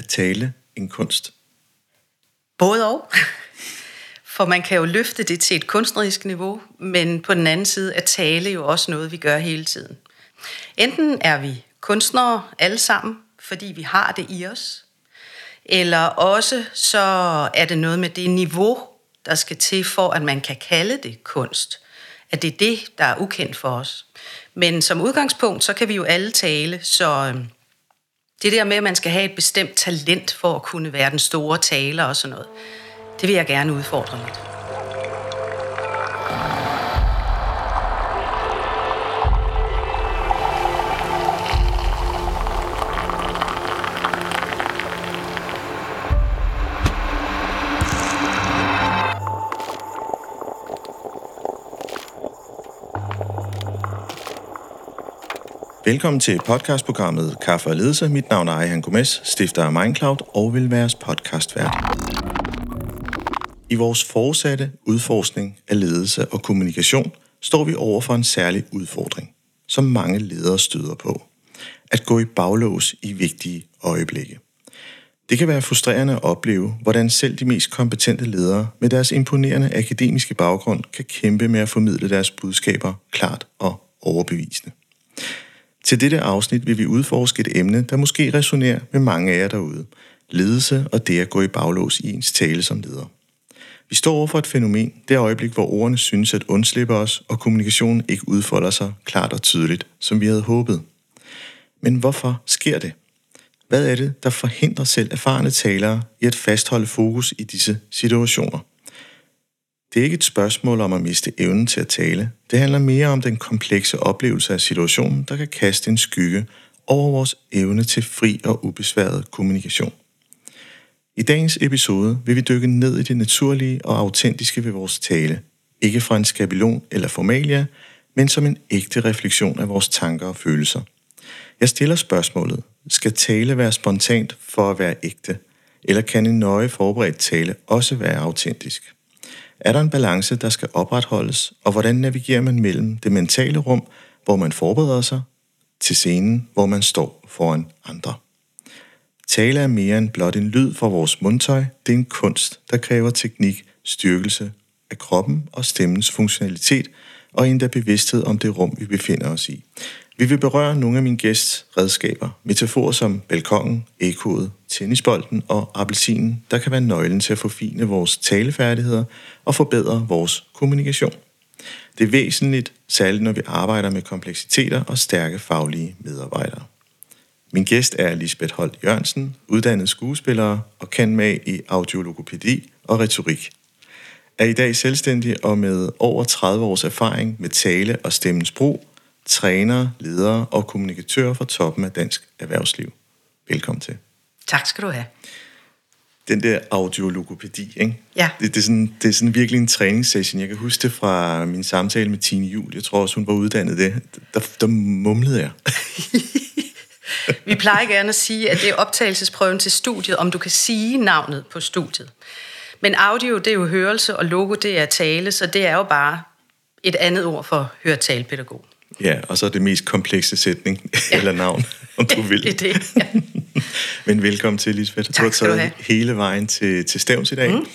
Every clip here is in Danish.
at tale en kunst? Både og. For man kan jo løfte det til et kunstnerisk niveau, men på den anden side er tale jo også noget, vi gør hele tiden. Enten er vi kunstnere alle sammen, fordi vi har det i os, eller også så er det noget med det niveau, der skal til for, at man kan kalde det kunst. At det er det, der er ukendt for os. Men som udgangspunkt, så kan vi jo alle tale, så øhm, det der med, at man skal have et bestemt talent for at kunne være den store taler og sådan noget, det vil jeg gerne udfordre lidt. Velkommen til podcastprogrammet Kaffe og Ledelse. Mit navn er Ejhan Gomes, stifter af Mindcloud og vil være podcastvært. I vores fortsatte udforskning af ledelse og kommunikation står vi over for en særlig udfordring, som mange ledere støder på. At gå i baglås i vigtige øjeblikke. Det kan være frustrerende at opleve, hvordan selv de mest kompetente ledere med deres imponerende akademiske baggrund kan kæmpe med at formidle deres budskaber klart og overbevisende. Til dette afsnit vil vi udforske et emne, der måske resonerer med mange af jer derude. Ledelse og det at gå i baglås i ens tale som leder. Vi står over for et fænomen, det øjeblik, hvor ordene synes at undslippe os, og kommunikationen ikke udfolder sig klart og tydeligt, som vi havde håbet. Men hvorfor sker det? Hvad er det, der forhindrer selv erfarne talere i at fastholde fokus i disse situationer? Det er ikke et spørgsmål om at miste evnen til at tale. Det handler mere om den komplekse oplevelse af situationen, der kan kaste en skygge over vores evne til fri og ubesværet kommunikation. I dagens episode vil vi dykke ned i det naturlige og autentiske ved vores tale. Ikke fra en skabelon eller formalia, men som en ægte refleksion af vores tanker og følelser. Jeg stiller spørgsmålet, skal tale være spontant for at være ægte? Eller kan en nøje forberedt tale også være autentisk? Er der en balance, der skal opretholdes, og hvordan navigerer man mellem det mentale rum, hvor man forbereder sig, til scenen, hvor man står foran andre? Tale er mere end blot en lyd fra vores mundtøj. Det er en kunst, der kræver teknik, styrkelse af kroppen og stemmens funktionalitet, og endda bevidsthed om det rum, vi befinder os i. Vi vil berøre nogle af min gæsts redskaber, metaforer som balkongen, ekkoet, tennisbolden og appelsinen, der kan være nøglen til at forfine vores talefærdigheder og forbedre vores kommunikation. Det er væsentligt, særligt når vi arbejder med kompleksiteter og stærke faglige medarbejdere. Min gæst er Lisbeth Holt Jørgensen, uddannet skuespiller og kendt med i audiologopædi og retorik. Er i dag selvstændig og med over 30 års erfaring med tale og stemmens brug, træner, ledere og kommunikatører fra toppen af dansk erhvervsliv. Velkommen til. Tak skal du have. Den der audiologopædi, ikke? Ja. Det, det, er sådan, det er sådan virkelig en træningssession. Jeg kan huske det fra min samtale med Tine Jul. Jeg tror også, hun var uddannet det. Der, der mumlede jeg. Vi plejer gerne at sige, at det er optagelsesprøven til studiet, om du kan sige navnet på studiet. Men audio, det er jo hørelse, og logo, det er tale, så det er jo bare et andet ord for høretalpædagog. Ja, og så det mest komplekse sætning, ja. eller navn, om du vil. det er det, ja. Men velkommen til, Lisbeth. Tak skal du have. hele vejen til, til Stævns i dag. Mm.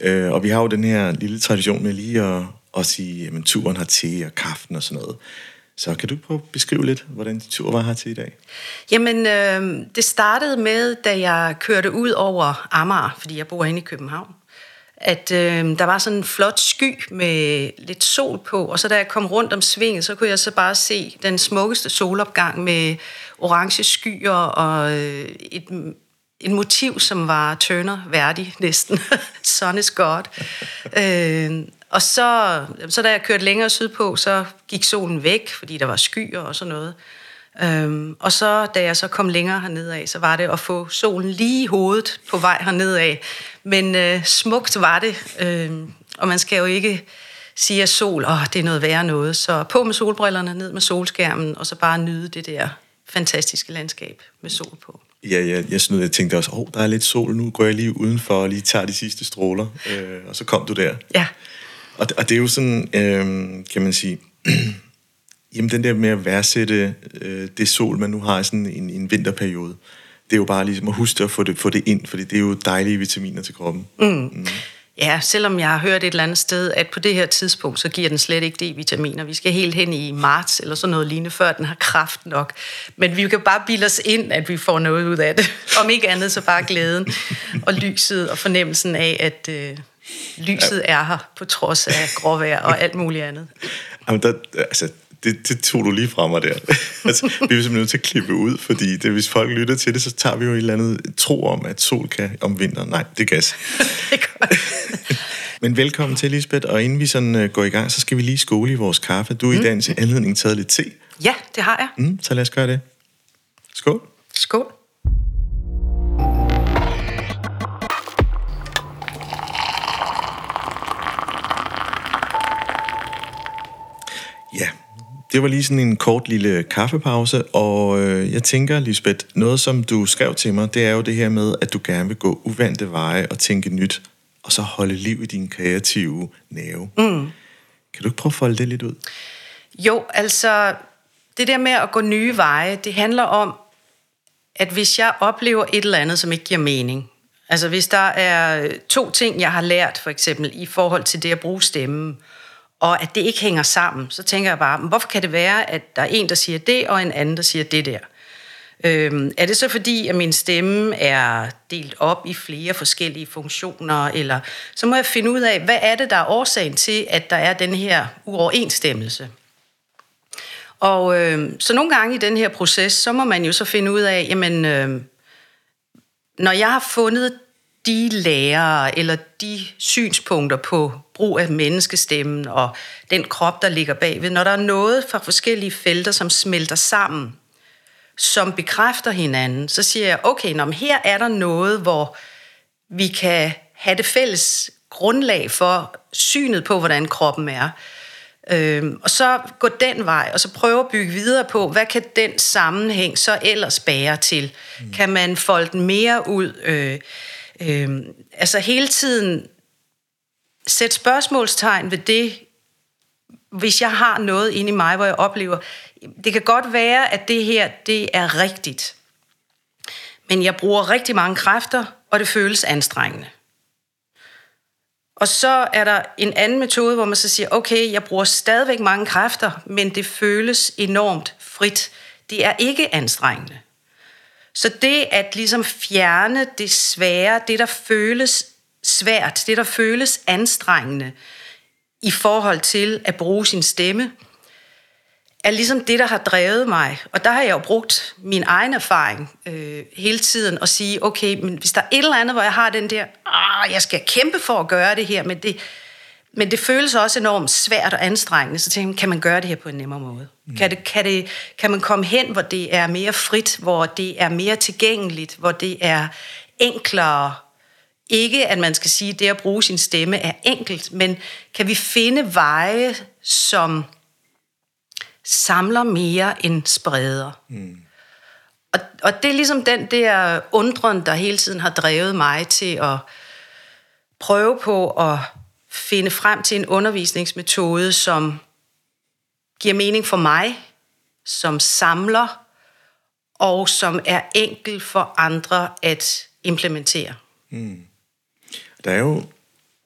Øh, og vi har jo den her lille tradition med lige at, at sige, at turen har te og kaffen og sådan noget. Så kan du prøve at beskrive lidt, hvordan din tur var her til i dag? Jamen, øh, det startede med, da jeg kørte ud over Amager, fordi jeg bor inde i København at øh, der var sådan en flot sky med lidt sol på, og så da jeg kom rundt om svinget, så kunne jeg så bare se den smukkeste solopgang med orange skyer og øh, et, et motiv, som var Turner værdig næsten. Sun is God. øh, og så, så da jeg kørte længere sydpå, så gik solen væk, fordi der var skyer og sådan noget. Øhm, og så, da jeg så kom længere herned af, så var det at få solen lige i hovedet på vej herned af. Men øh, smukt var det, øh, og man skal jo ikke sige, at sol, åh, det er noget værre noget. Så på med solbrillerne, ned med solskærmen, og så bare nyde det der fantastiske landskab med sol på. Ja, ja jeg, snød, jeg tænkte også, åh, oh, der er lidt sol, nu går jeg lige udenfor og lige tager de sidste stråler. Øh, og så kom du der. Ja. Og, og det er jo sådan, øh, kan man sige, jamen den der med at værdsætte øh, det sol, man nu har i sådan en, en vinterperiode, det er jo bare ligesom at huske at få det, få det ind, fordi det er jo dejlige vitaminer til kroppen. Mm. Mm. Ja, selvom jeg har hørt et eller andet sted, at på det her tidspunkt, så giver den slet ikke D-vitaminer. Vi skal helt hen i marts eller sådan noget lignende, før den har kraft nok. Men vi kan bare bilde os ind, at vi får noget ud af det. Om ikke andet, så bare glæden og lyset og fornemmelsen af, at øh, lyset er her på trods af gråvejr og alt muligt andet. Jamen, der, altså, det, det tog du lige fra mig der. altså, vi er simpelthen nødt til at klippe ud, fordi det, hvis folk lytter til det, så tager vi jo et eller andet tro om, at sol kan om vinteren. Nej, det gas. det er Men velkommen til, Lisbeth. Og inden vi sådan uh, går i gang, så skal vi lige skole i vores kaffe. Du har mm. i dagens anledning taget lidt te. Ja, det har jeg. Mm, så lad os gøre det. Skål. Skål. Ja, det var lige sådan en kort lille kaffepause, og øh, jeg tænker, Lisbeth, noget som du skrev til mig, det er jo det her med, at du gerne vil gå uvante veje og tænke nyt, og så holde liv i din kreative nerve. Mm. Kan du ikke prøve at folde det lidt ud? Jo, altså, det der med at gå nye veje, det handler om, at hvis jeg oplever et eller andet, som ikke giver mening, altså hvis der er to ting, jeg har lært, for eksempel i forhold til det at bruge stemmen, og at det ikke hænger sammen, så tænker jeg bare, hvorfor kan det være, at der er en, der siger det, og en anden, der siger det der? Øhm, er det så fordi, at min stemme er delt op i flere forskellige funktioner, eller så må jeg finde ud af, hvad er det, der er årsagen til, at der er den her uoverensstemmelse? Og øh, så nogle gange i den her proces, så må man jo så finde ud af, jamen, øh, når jeg har fundet de lærere eller de synspunkter på brug af menneskestemmen og den krop, der ligger bagved, når der er noget fra forskellige felter, som smelter sammen, som bekræfter hinanden, så siger jeg, okay, nå, her er der noget, hvor vi kan have det fælles grundlag for synet på, hvordan kroppen er. Øhm, og så gå den vej, og så prøve at bygge videre på, hvad kan den sammenhæng så ellers bære til? Mm. Kan man folde den mere ud? Øh, øh, altså hele tiden sætte spørgsmålstegn ved det, hvis jeg har noget inde i mig, hvor jeg oplever, det kan godt være, at det her, det er rigtigt. Men jeg bruger rigtig mange kræfter, og det føles anstrengende. Og så er der en anden metode, hvor man så siger, okay, jeg bruger stadigvæk mange kræfter, men det føles enormt frit. Det er ikke anstrengende. Så det at ligesom fjerne det svære, det der føles svært, det der føles anstrengende i forhold til at bruge sin stemme, er ligesom det, der har drevet mig. Og der har jeg jo brugt min egen erfaring øh, hele tiden og sige, okay, men hvis der er et eller andet, hvor jeg har den der, ah, jeg skal kæmpe for at gøre det her, men det, men det føles også enormt svært og anstrengende, så tænker jeg, kan man gøre det her på en nemmere måde? Mm. Kan, det, kan, det, kan man komme hen, hvor det er mere frit, hvor det er mere tilgængeligt, hvor det er enklere? Ikke, at man skal sige, at det at bruge sin stemme er enkelt, men kan vi finde veje, som samler mere end spreder? Mm. Og, og det er ligesom den der undren, der hele tiden har drevet mig til at prøve på at finde frem til en undervisningsmetode, som giver mening for mig, som samler, og som er enkel for andre at implementere. Mm. Der er jo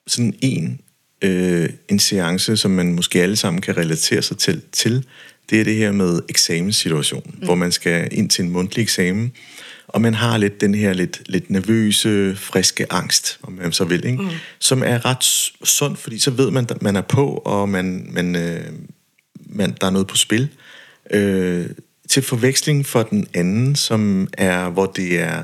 sådan en, øh, en seance, som man måske alle sammen kan relatere sig til, til. Det er det her med eksamenssituationen, mm. hvor man skal ind til en mundtlig eksamen, og man har lidt den her lidt, lidt nervøse, friske angst, om man så vil, ikke? Mm. som er ret sund, fordi så ved man, at man er på, og man, man, øh, man, der er noget på spil. Øh, til forveksling for den anden, som er, hvor det er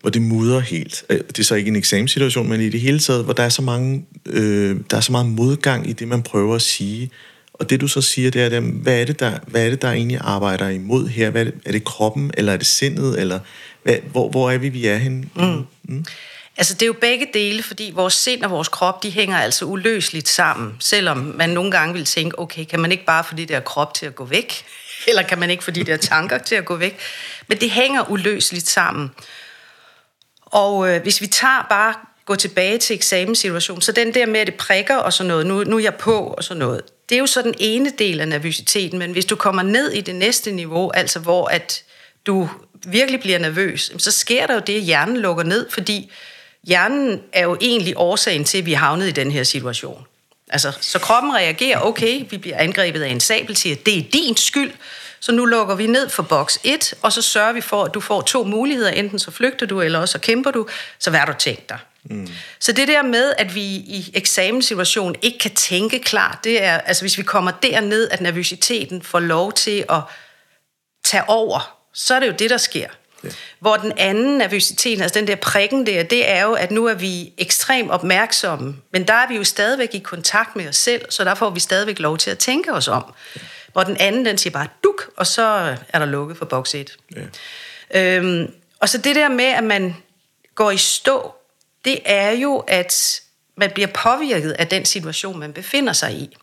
hvor det mudrer helt. Øh, det er så ikke en eksamenssituation, men i det hele taget, hvor der er så mange, øh, der er så meget modgang i det, man prøver at sige. Og det du så siger, det er, hvad er det, der, hvad er det, der egentlig arbejder imod her? Hvad er, det, er det kroppen, eller er det sindet, eller hvad, hvor, hvor er vi, vi er henne? Mm. Mm. Altså det er jo begge dele, fordi vores sind og vores krop, de hænger altså uløseligt sammen. Selvom man nogle gange vil tænke, okay, kan man ikke bare få det der krop til at gå væk? Eller kan man ikke få de der tanker til at gå væk? Men det hænger uløseligt sammen. Og øh, hvis vi tager bare gå tilbage til eksamenssituationen, så den der med, at det prikker og sådan noget, nu, nu er jeg på og sådan noget, det er jo så den ene del af nervøsiteten, men hvis du kommer ned i det næste niveau, altså hvor at du virkelig bliver nervøs, så sker der jo det, at hjernen lukker ned, fordi hjernen er jo egentlig årsagen til, at vi er havnet i den her situation. Altså, så kroppen reagerer, okay, vi bliver angrebet af en sabeltiger, det er din skyld, så nu lukker vi ned for boks 1, og så sørger vi for, at du får to muligheder, enten så flygter du, eller også så kæmper du, så hvad har du tænkt dig? Mm. Så det der med, at vi i eksamenssituationen ikke kan tænke klart, det er, altså hvis vi kommer derned, at nervøsiteten får lov til at tage over, så er det jo det, der sker. Ja. Hvor den anden nervøsitet, altså den der prikken der, det er jo, at nu er vi ekstremt opmærksomme, men der er vi jo stadigvæk i kontakt med os selv, så der får vi stadigvæk lov til at tænke os om. Ja. Hvor den anden, den siger bare duk, og så er der lukket for boks 1. Ja. Øhm, og så det der med, at man går i stå, det er jo, at man bliver påvirket af den situation, man befinder sig i.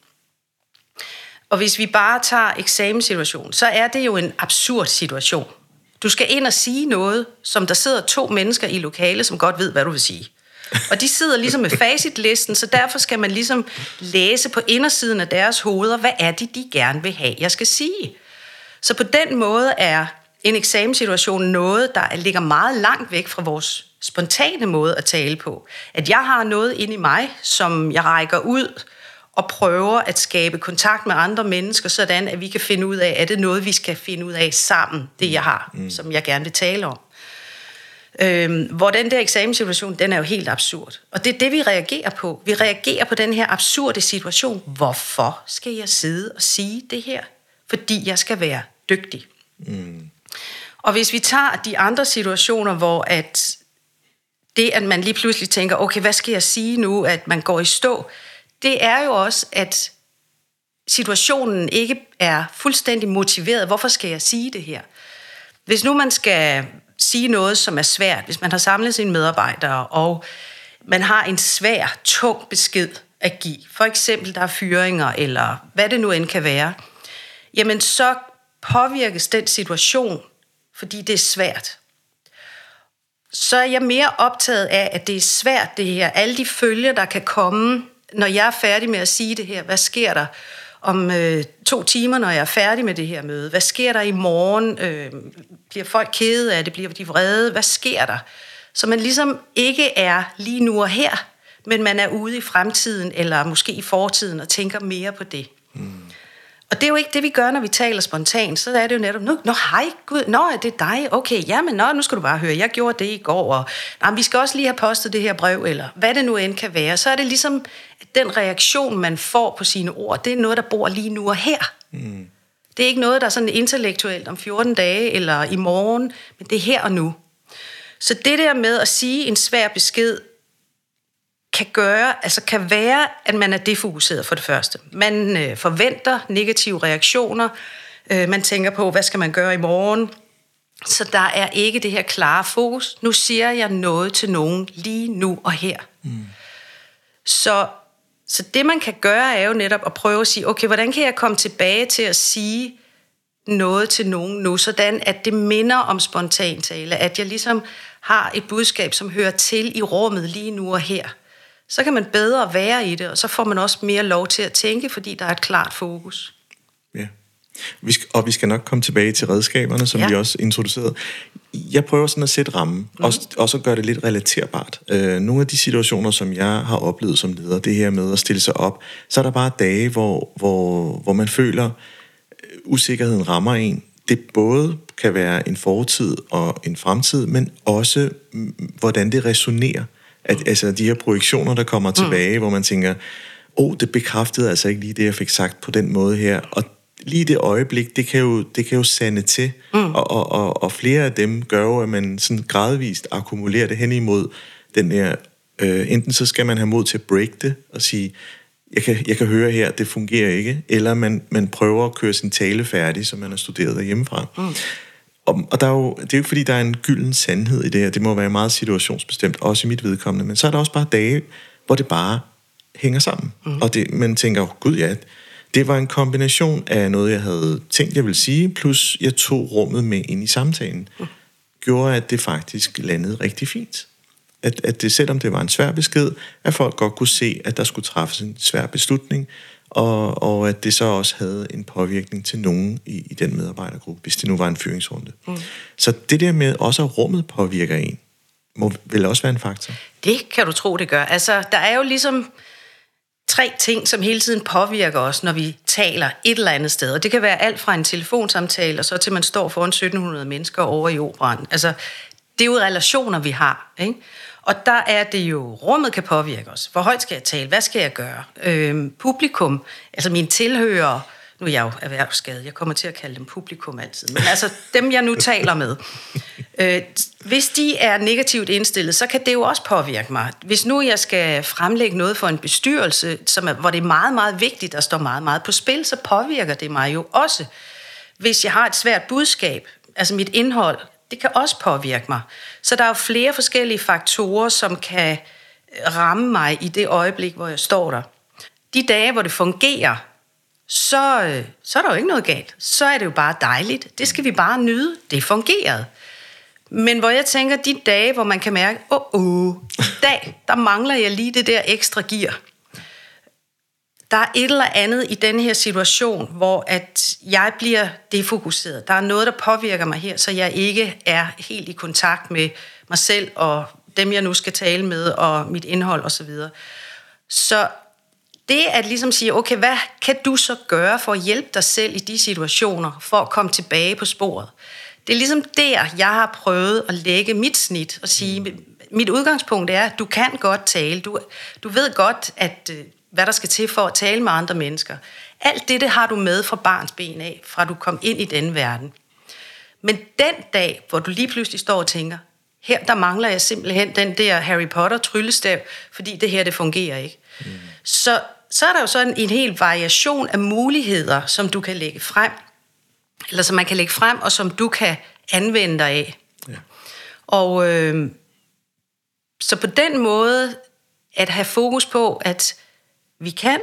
Og hvis vi bare tager eksamenssituationen, så er det jo en absurd situation. Du skal ind og sige noget, som der sidder to mennesker i lokale, som godt ved, hvad du vil sige. Og de sidder ligesom med facitlisten, så derfor skal man ligesom læse på indersiden af deres hoveder, hvad er det, de gerne vil have, jeg skal sige. Så på den måde er en eksamenssituation noget, der ligger meget langt væk fra vores spontane måde at tale på. At jeg har noget inde i mig, som jeg rækker ud og prøver at skabe kontakt med andre mennesker, sådan at vi kan finde ud af, er det noget, vi skal finde ud af sammen, det jeg har, mm. som jeg gerne vil tale om. Øhm, hvor den der eksamenssituation, den er jo helt absurd. Og det er det, vi reagerer på. Vi reagerer på den her absurde situation. Hvorfor skal jeg sidde og sige det her? Fordi jeg skal være dygtig. Mm. Og hvis vi tager de andre situationer, hvor at det, at man lige pludselig tænker, okay, hvad skal jeg sige nu, at man går i stå, det er jo også, at situationen ikke er fuldstændig motiveret. Hvorfor skal jeg sige det her? Hvis nu man skal sige noget, som er svært, hvis man har samlet sine medarbejdere, og man har en svær, tung besked at give, for eksempel der er fyringer, eller hvad det nu end kan være, jamen så påvirkes den situation, fordi det er svært. Så er jeg mere optaget af, at det er svært det her. Alle de følger, der kan komme, når jeg er færdig med at sige det her. Hvad sker der? Om øh, to timer, når jeg er færdig med det her møde? Hvad sker der i morgen? Øh, bliver folk kede af det? Bliver de vrede? Hvad sker der? Så man ligesom ikke er lige nu og her, men man er ude i fremtiden, eller måske i fortiden, og tænker mere på det. Mm. Og det er jo ikke det, vi gør, når vi taler spontant. Så er det jo netop, nå, nå hej, Gud, nå, er det dig? Okay, jamen, nå, nu skal du bare høre, jeg gjorde det i går, og nej, vi skal også lige have postet det her brev, eller hvad det nu end kan være. Så er det ligesom, den reaktion, man får på sine ord, det er noget, der bor lige nu og her. Mm. Det er ikke noget, der er sådan intellektuelt om 14 dage, eller i morgen, men det er her og nu. Så det der med at sige en svær besked, kan gøre, altså kan være, at man er defokuseret for det første. Man øh, forventer negative reaktioner. Øh, man tænker på, hvad skal man gøre i morgen? Så der er ikke det her klare fokus. Nu siger jeg noget til nogen lige nu og her. Mm. Så, så det, man kan gøre, er jo netop at prøve at sige, okay, hvordan kan jeg komme tilbage til at sige noget til nogen nu, sådan at det minder om spontantale, at jeg ligesom har et budskab, som hører til i rummet lige nu og her så kan man bedre være i det, og så får man også mere lov til at tænke, fordi der er et klart fokus. Ja. Vi skal, og vi skal nok komme tilbage til redskaberne, som ja. vi også introducerede. Jeg prøver sådan at sætte rammen, mm. og også gøre det lidt relaterbart. Øh, nogle af de situationer, som jeg har oplevet som leder, det her med at stille sig op, så er der bare dage, hvor, hvor, hvor man føler, øh, usikkerheden rammer en. Det både kan være en fortid og en fremtid, men også hvordan det resonerer at, altså de her projektioner, der kommer mm. tilbage, hvor man tænker, åh, oh, det bekræftede altså ikke lige det, jeg fik sagt på den måde her. Og lige det øjeblik, det kan jo, det kan jo sande til. Mm. Og, og, og, og flere af dem gør jo, at man sådan gradvist akkumulerer det hen imod den her... Øh, enten så skal man have mod til at break det og sige, jeg kan, jeg kan høre her, det fungerer ikke. Eller man, man prøver at køre sin tale færdig, som man har studeret derhjemmefra. Mm. Og, og der er jo, det er jo ikke, fordi der er en gylden sandhed i det her. Det må være meget situationsbestemt, også i mit vedkommende. Men så er der også bare dage, hvor det bare hænger sammen. Mm. Og det, man tænker, gud ja, det var en kombination af noget, jeg havde tænkt, jeg ville sige, plus jeg tog rummet med ind i samtalen. Mm. Gjorde, at det faktisk landede rigtig fint. At, at det, selvom det var en svær besked, at folk godt kunne se, at der skulle træffes en svær beslutning, og, og at det så også havde en påvirkning til nogen i, i den medarbejdergruppe, hvis det nu var en fyringsrunde. Mm. Så det der med også at rummet påvirker en, må vel også være en faktor? Det kan du tro, det gør. Altså, der er jo ligesom tre ting, som hele tiden påvirker os, når vi taler et eller andet sted. Og det kan være alt fra en telefonsamtale, og så til man står foran 1700 mennesker over i operan. Altså, det er jo relationer, vi har. Ikke? Og der er det jo, rummet kan påvirke os. Hvor højt skal jeg tale? Hvad skal jeg gøre? Øhm, publikum, altså mine tilhørere, nu er jeg jo erhvervsskadet, jeg kommer til at kalde dem publikum altid, men altså dem, jeg nu taler med, øh, hvis de er negativt indstillet, så kan det jo også påvirke mig. Hvis nu jeg skal fremlægge noget for en bestyrelse, som er, hvor det er meget, meget vigtigt, der står meget, meget på spil, så påvirker det mig jo også. Hvis jeg har et svært budskab, altså mit indhold, det kan også påvirke mig. Så der er jo flere forskellige faktorer, som kan ramme mig i det øjeblik, hvor jeg står der. De dage, hvor det fungerer, så, øh, så er der jo ikke noget galt. Så er det jo bare dejligt. Det skal vi bare nyde. Det fungerede. Men hvor jeg tænker, de dage, hvor man kan mærke, åh, oh, oh, i dag, der mangler jeg lige det der ekstra gear. Der er et eller andet i den her situation, hvor at jeg bliver defokuseret. Der er noget, der påvirker mig her, så jeg ikke er helt i kontakt med mig selv og dem, jeg nu skal tale med, og mit indhold osv. Så, så det at ligesom sige, okay, hvad kan du så gøre for at hjælpe dig selv i de situationer, for at komme tilbage på sporet? Det er ligesom der, jeg har prøvet at lægge mit snit og sige, mm. mit udgangspunkt er, at du kan godt tale. Du, du ved godt, at øh, hvad der skal til for at tale med andre mennesker. Alt det, det har du med fra barns ben af, fra du kom ind i den verden. Men den dag, hvor du lige pludselig står og tænker, her der mangler jeg simpelthen den der Harry Potter tryllestav, fordi det her, det fungerer ikke. Mm. Så, så er der jo sådan en hel variation af muligheder, som du kan lægge frem, eller som man kan lægge frem, og som du kan anvende dig af. Ja. Og øh, så på den måde, at have fokus på, at vi kan,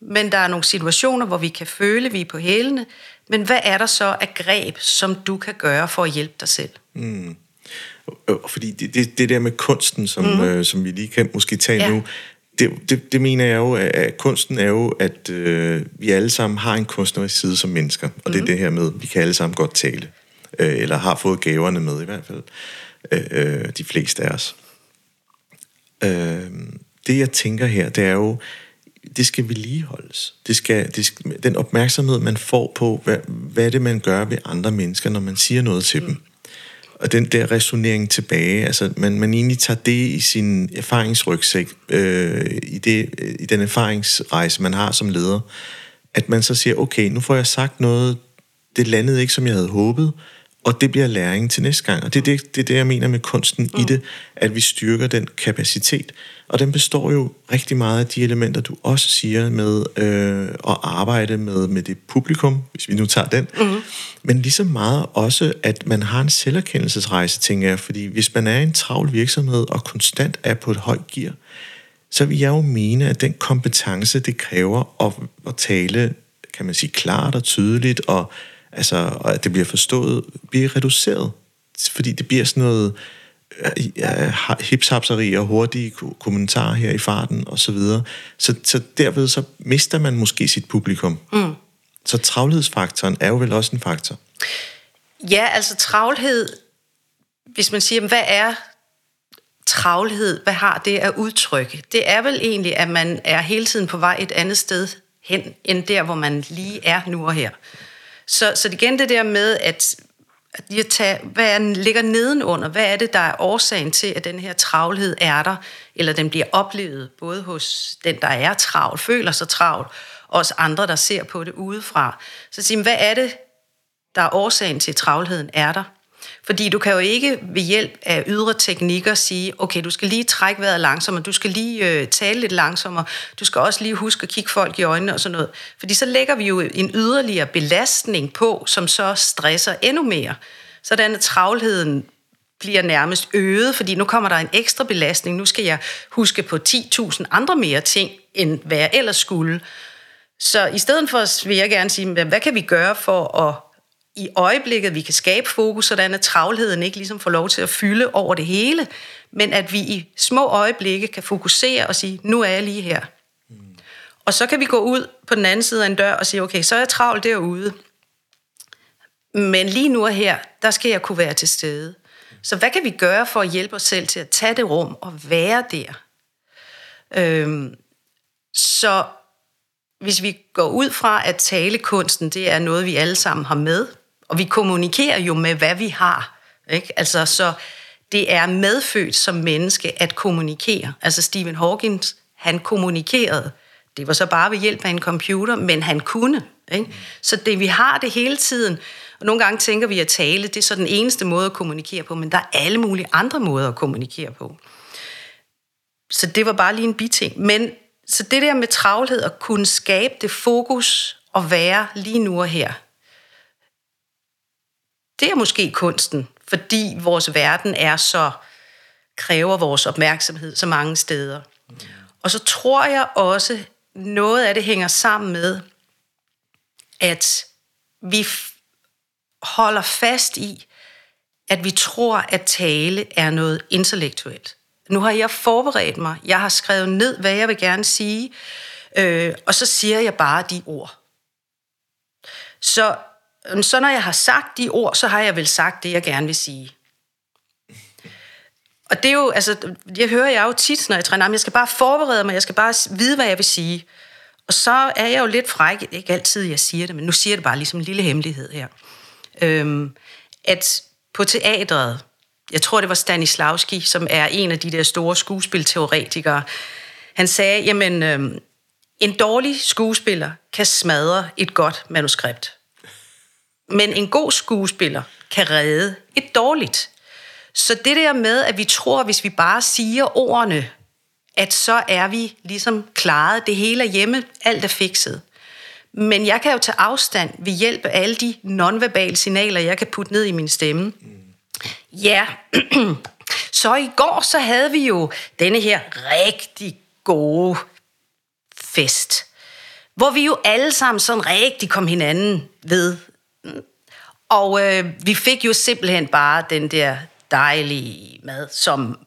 men der er nogle situationer, hvor vi kan føle, at vi er på hælene. Men hvad er der så af greb, som du kan gøre for at hjælpe dig selv? Mm. Fordi det, det, det der med kunsten, som, mm. øh, som vi lige kan måske tage ja. nu, det, det, det mener jeg jo, at kunsten er jo, at øh, vi alle sammen har en kunstnerisk side som mennesker. Og mm. det er det her med, at vi kan alle sammen godt tale. Øh, eller har fået gaverne med i hvert fald. Øh, øh de fleste af os. Øh, det jeg tænker her, det er jo, det skal vedligeholdes. Det skal, det skal, den opmærksomhed, man får på, hvad, hvad det, man gør ved andre mennesker, når man siger noget til mm. dem. Og den der resonering tilbage, altså man, man egentlig tager det i sin erfaringsrygsæk, øh, i, det, øh, i den erfaringsrejse, man har som leder, at man så siger, okay, nu får jeg sagt noget, det landede ikke, som jeg havde håbet, og det bliver læring til næste gang. Og det er det, det, er det jeg mener med kunsten mm. i det, at vi styrker den kapacitet. Og den består jo rigtig meget af de elementer, du også siger med øh, at arbejde med, med det publikum, hvis vi nu tager den. Mm. Men lige så meget også, at man har en selverkendelsesrejse, tænker jeg. Fordi hvis man er en travl virksomhed og konstant er på et højt gear, så vil jeg jo mene, at den kompetence, det kræver at, at tale, kan man sige, klart og tydeligt, og, altså, og at det bliver forstået, bliver reduceret. Fordi det bliver sådan noget ja, hipshapseri og hurtige kommentarer her i farten og så videre. Så, så derved så mister man måske sit publikum. Mm. Så travlhedsfaktoren er jo vel også en faktor. Ja, altså travlhed, hvis man siger, hvad er travlhed, hvad har det at udtrykke? Det er vel egentlig, at man er hele tiden på vej et andet sted hen, end der, hvor man lige er nu og her. Så, så igen det der med, at at tage, hvad er ligger nedenunder? Hvad er det, der er årsagen til, at den her travlhed er der, eller den bliver oplevet, både hos den, der er travl, føler sig travl, og os andre, der ser på det udefra. Så sige, hvad er det, der er årsagen til, at travlheden er der? Fordi du kan jo ikke ved hjælp af ydre teknikker sige, okay, du skal lige trække vejret langsommere, du skal lige øh, tale lidt langsommere, du skal også lige huske at kigge folk i øjnene og sådan noget. Fordi så lægger vi jo en yderligere belastning på, som så stresser endnu mere. Sådan at travlheden bliver nærmest øget, fordi nu kommer der en ekstra belastning. Nu skal jeg huske på 10.000 andre mere ting, end hvad jeg ellers skulle. Så i stedet for vil jeg gerne sige, hvad kan vi gøre for at i øjeblikket, vi kan skabe fokus, sådan at travlheden ikke ligesom får lov til at fylde over det hele, men at vi i små øjeblikke kan fokusere og sige, nu er jeg lige her. Mm. Og så kan vi gå ud på den anden side af en dør og sige, okay, så er jeg travl derude. Men lige nu og her, der skal jeg kunne være til stede. Så hvad kan vi gøre for at hjælpe os selv til at tage det rum og være der? Øhm, så hvis vi går ud fra, at talekunsten, det er noget, vi alle sammen har med, og vi kommunikerer jo med, hvad vi har. Ikke? Altså, så det er medfødt som menneske at kommunikere. Altså Stephen Hawking, han kommunikerede. Det var så bare ved hjælp af en computer, men han kunne. Ikke? Så det, vi har det hele tiden. Og nogle gange tænker vi at tale, det er så den eneste måde at kommunikere på, men der er alle mulige andre måder at kommunikere på. Så det var bare lige en biting. Men så det der med travlhed at kunne skabe det fokus og være lige nu og her, det er måske kunsten, fordi vores verden er så kræver vores opmærksomhed så mange steder. Og så tror jeg også, noget af det hænger sammen med, at vi holder fast i, at vi tror, at tale er noget intellektuelt. Nu har jeg forberedt mig. Jeg har skrevet ned, hvad jeg vil gerne sige. Øh, og så siger jeg bare de ord. Så, Øhm, så når jeg har sagt de ord, så har jeg vel sagt det, jeg gerne vil sige. Og det er jo, altså, jeg hører jeg jo tit, når jeg træner, jeg skal bare forberede mig, jeg skal bare vide, hvad jeg vil sige. Og så er jeg jo lidt fræk, ikke altid jeg siger det, men nu siger jeg det bare ligesom en lille hemmelighed her. Øhm, at på teatret, jeg tror det var Stanislavski, som er en af de der store skuespilteoretikere, han sagde, jamen, øhm, en dårlig skuespiller kan smadre et godt manuskript. Men en god skuespiller kan redde et dårligt. Så det der med, at vi tror, hvis vi bare siger ordene, at så er vi ligesom klaret, det hele er hjemme, alt er fikset. Men jeg kan jo tage afstand ved hjælp af alle de nonverbale signaler, jeg kan putte ned i min stemme. Ja, så i går så havde vi jo denne her rigtig gode fest, hvor vi jo alle sammen sådan rigtig kom hinanden ved. Og øh, vi fik jo simpelthen bare den der dejlige mad, som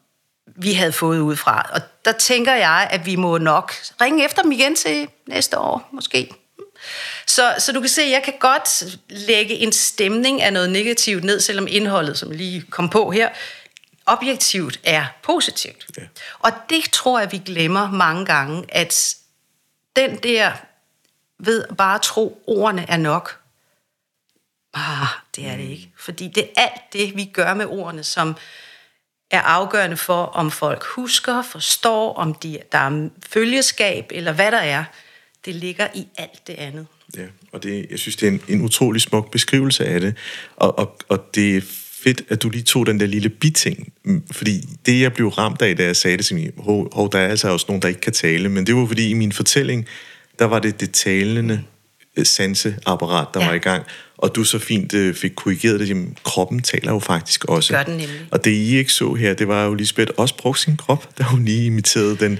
vi havde fået ud fra. Og der tænker jeg, at vi må nok ringe efter dem igen til næste år, måske. Så, så du kan se, at jeg kan godt lægge en stemning af noget negativt ned, selvom indholdet, som lige kom på her, objektivt er positivt. Ja. Og det tror jeg, vi glemmer mange gange, at den der ved bare tro, ordene er nok. Ah, det er det mm. ikke. Fordi det er alt det, vi gør med ordene, som er afgørende for, om folk husker, forstår, om de, der er følgeskab, eller hvad der er. Det ligger i alt det andet. Ja, og det, jeg synes, det er en, en utrolig smuk beskrivelse af det. Og, og, og det er fedt, at du lige tog den der lille biting. Mm, fordi det, jeg blev ramt af, da jeg sagde det til mig, hov, hov, der er altså også nogen, der ikke kan tale. Men det var fordi, i min fortælling, der var det det talende sanseapparat, der ja. var i gang. Og du så fint øh, fik korrigeret det, at kroppen taler jo faktisk også. Gør den nemlig. Og det, I ikke så her, det var jo Lisbeth også brugte sin krop, da hun lige imiterede den,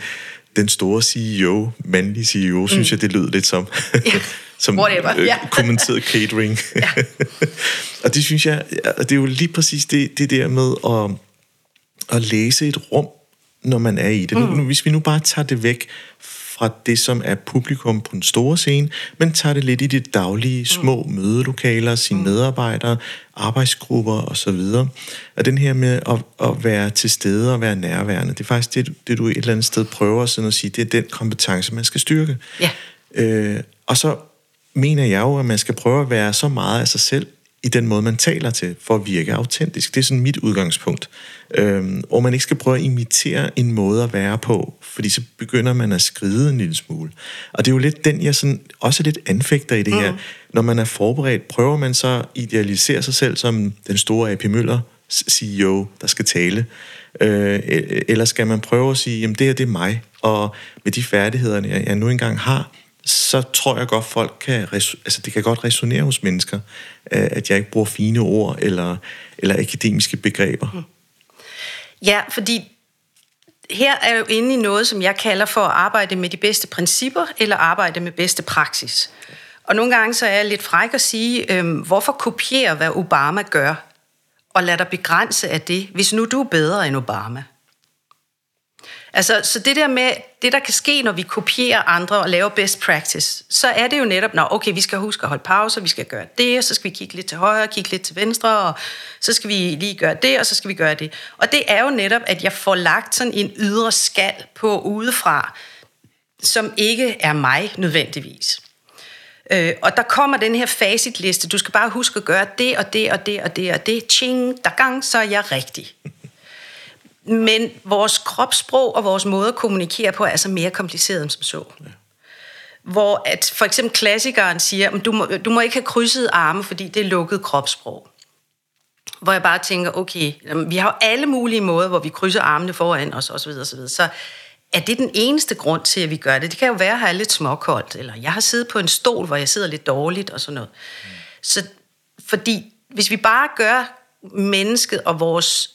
den store CEO, mandlige CEO, mm. synes jeg, det lød lidt som. Ja. som Whatever. Øh, kommenteret catering. Ja. og det synes jeg, det er jo lige præcis det, det der med at, at læse et rum, når man er i det. Mm. Nu, hvis vi nu bare tager det væk fra det, som er publikum på den store scene, men tager det lidt i de daglige små mm. mødelokaler, sine mm. medarbejdere, arbejdsgrupper osv. Og den her med at, at være til stede og være nærværende, det er faktisk det, det du et eller andet sted prøver sådan at sige, det er den kompetence, man skal styrke. Ja. Øh, og så mener jeg jo, at man skal prøve at være så meget af sig selv i den måde, man taler til, for at virke autentisk. Det er sådan mit udgangspunkt. Øhm, og man ikke skal prøve at imitere en måde at være på, fordi så begynder man at skride en lille smule. Og det er jo lidt den, jeg sådan, også lidt anfægter i det her. Mm. Når man er forberedt, prøver man så at idealisere sig selv som den store AP Møller, CEO, der skal tale. Øh, eller skal man prøve at sige, jamen det her det er mig, og med de færdigheder, jeg nu engang har, så tror jeg godt, folk kan, altså det kan godt resonere hos mennesker, øh, at jeg ikke bruger fine ord eller, eller akademiske begreber. Mm. Ja, fordi her er jo inde i noget, som jeg kalder for at arbejde med de bedste principper, eller arbejde med bedste praksis. Og nogle gange så er jeg lidt fræk at sige, øhm, hvorfor kopiere, hvad Obama gør, og lad dig begrænse af det, hvis nu du er bedre end Obama. Altså, så det der med, det der kan ske, når vi kopierer andre og laver best practice, så er det jo netop, nå, okay, vi skal huske at holde pause, vi skal gøre det, og så skal vi kigge lidt til højre, kigge lidt til venstre, og så skal vi lige gøre det, og så skal vi gøre det. Og det er jo netop, at jeg får lagt sådan en ydre skal på udefra, som ikke er mig nødvendigvis. Øh, og der kommer den her facitliste. Du skal bare huske at gøre det og det og det og det og det. Ching, der gang, så er jeg rigtig. Men vores kropssprog og vores måde at kommunikere på er altså mere kompliceret end som så. Ja. Hvor at for eksempel klassikeren siger, du må, du må ikke have krydset arme, fordi det er lukket kropssprog. Hvor jeg bare tænker, okay, vi har jo alle mulige måder, hvor vi krydser armene foran os osv. osv. Så er det den eneste grund til, at vi gør det? Det kan jo være, at have lidt småkoldt, eller jeg har siddet på en stol, hvor jeg sidder lidt dårligt og sådan noget. Mm. Så fordi hvis vi bare gør mennesket og vores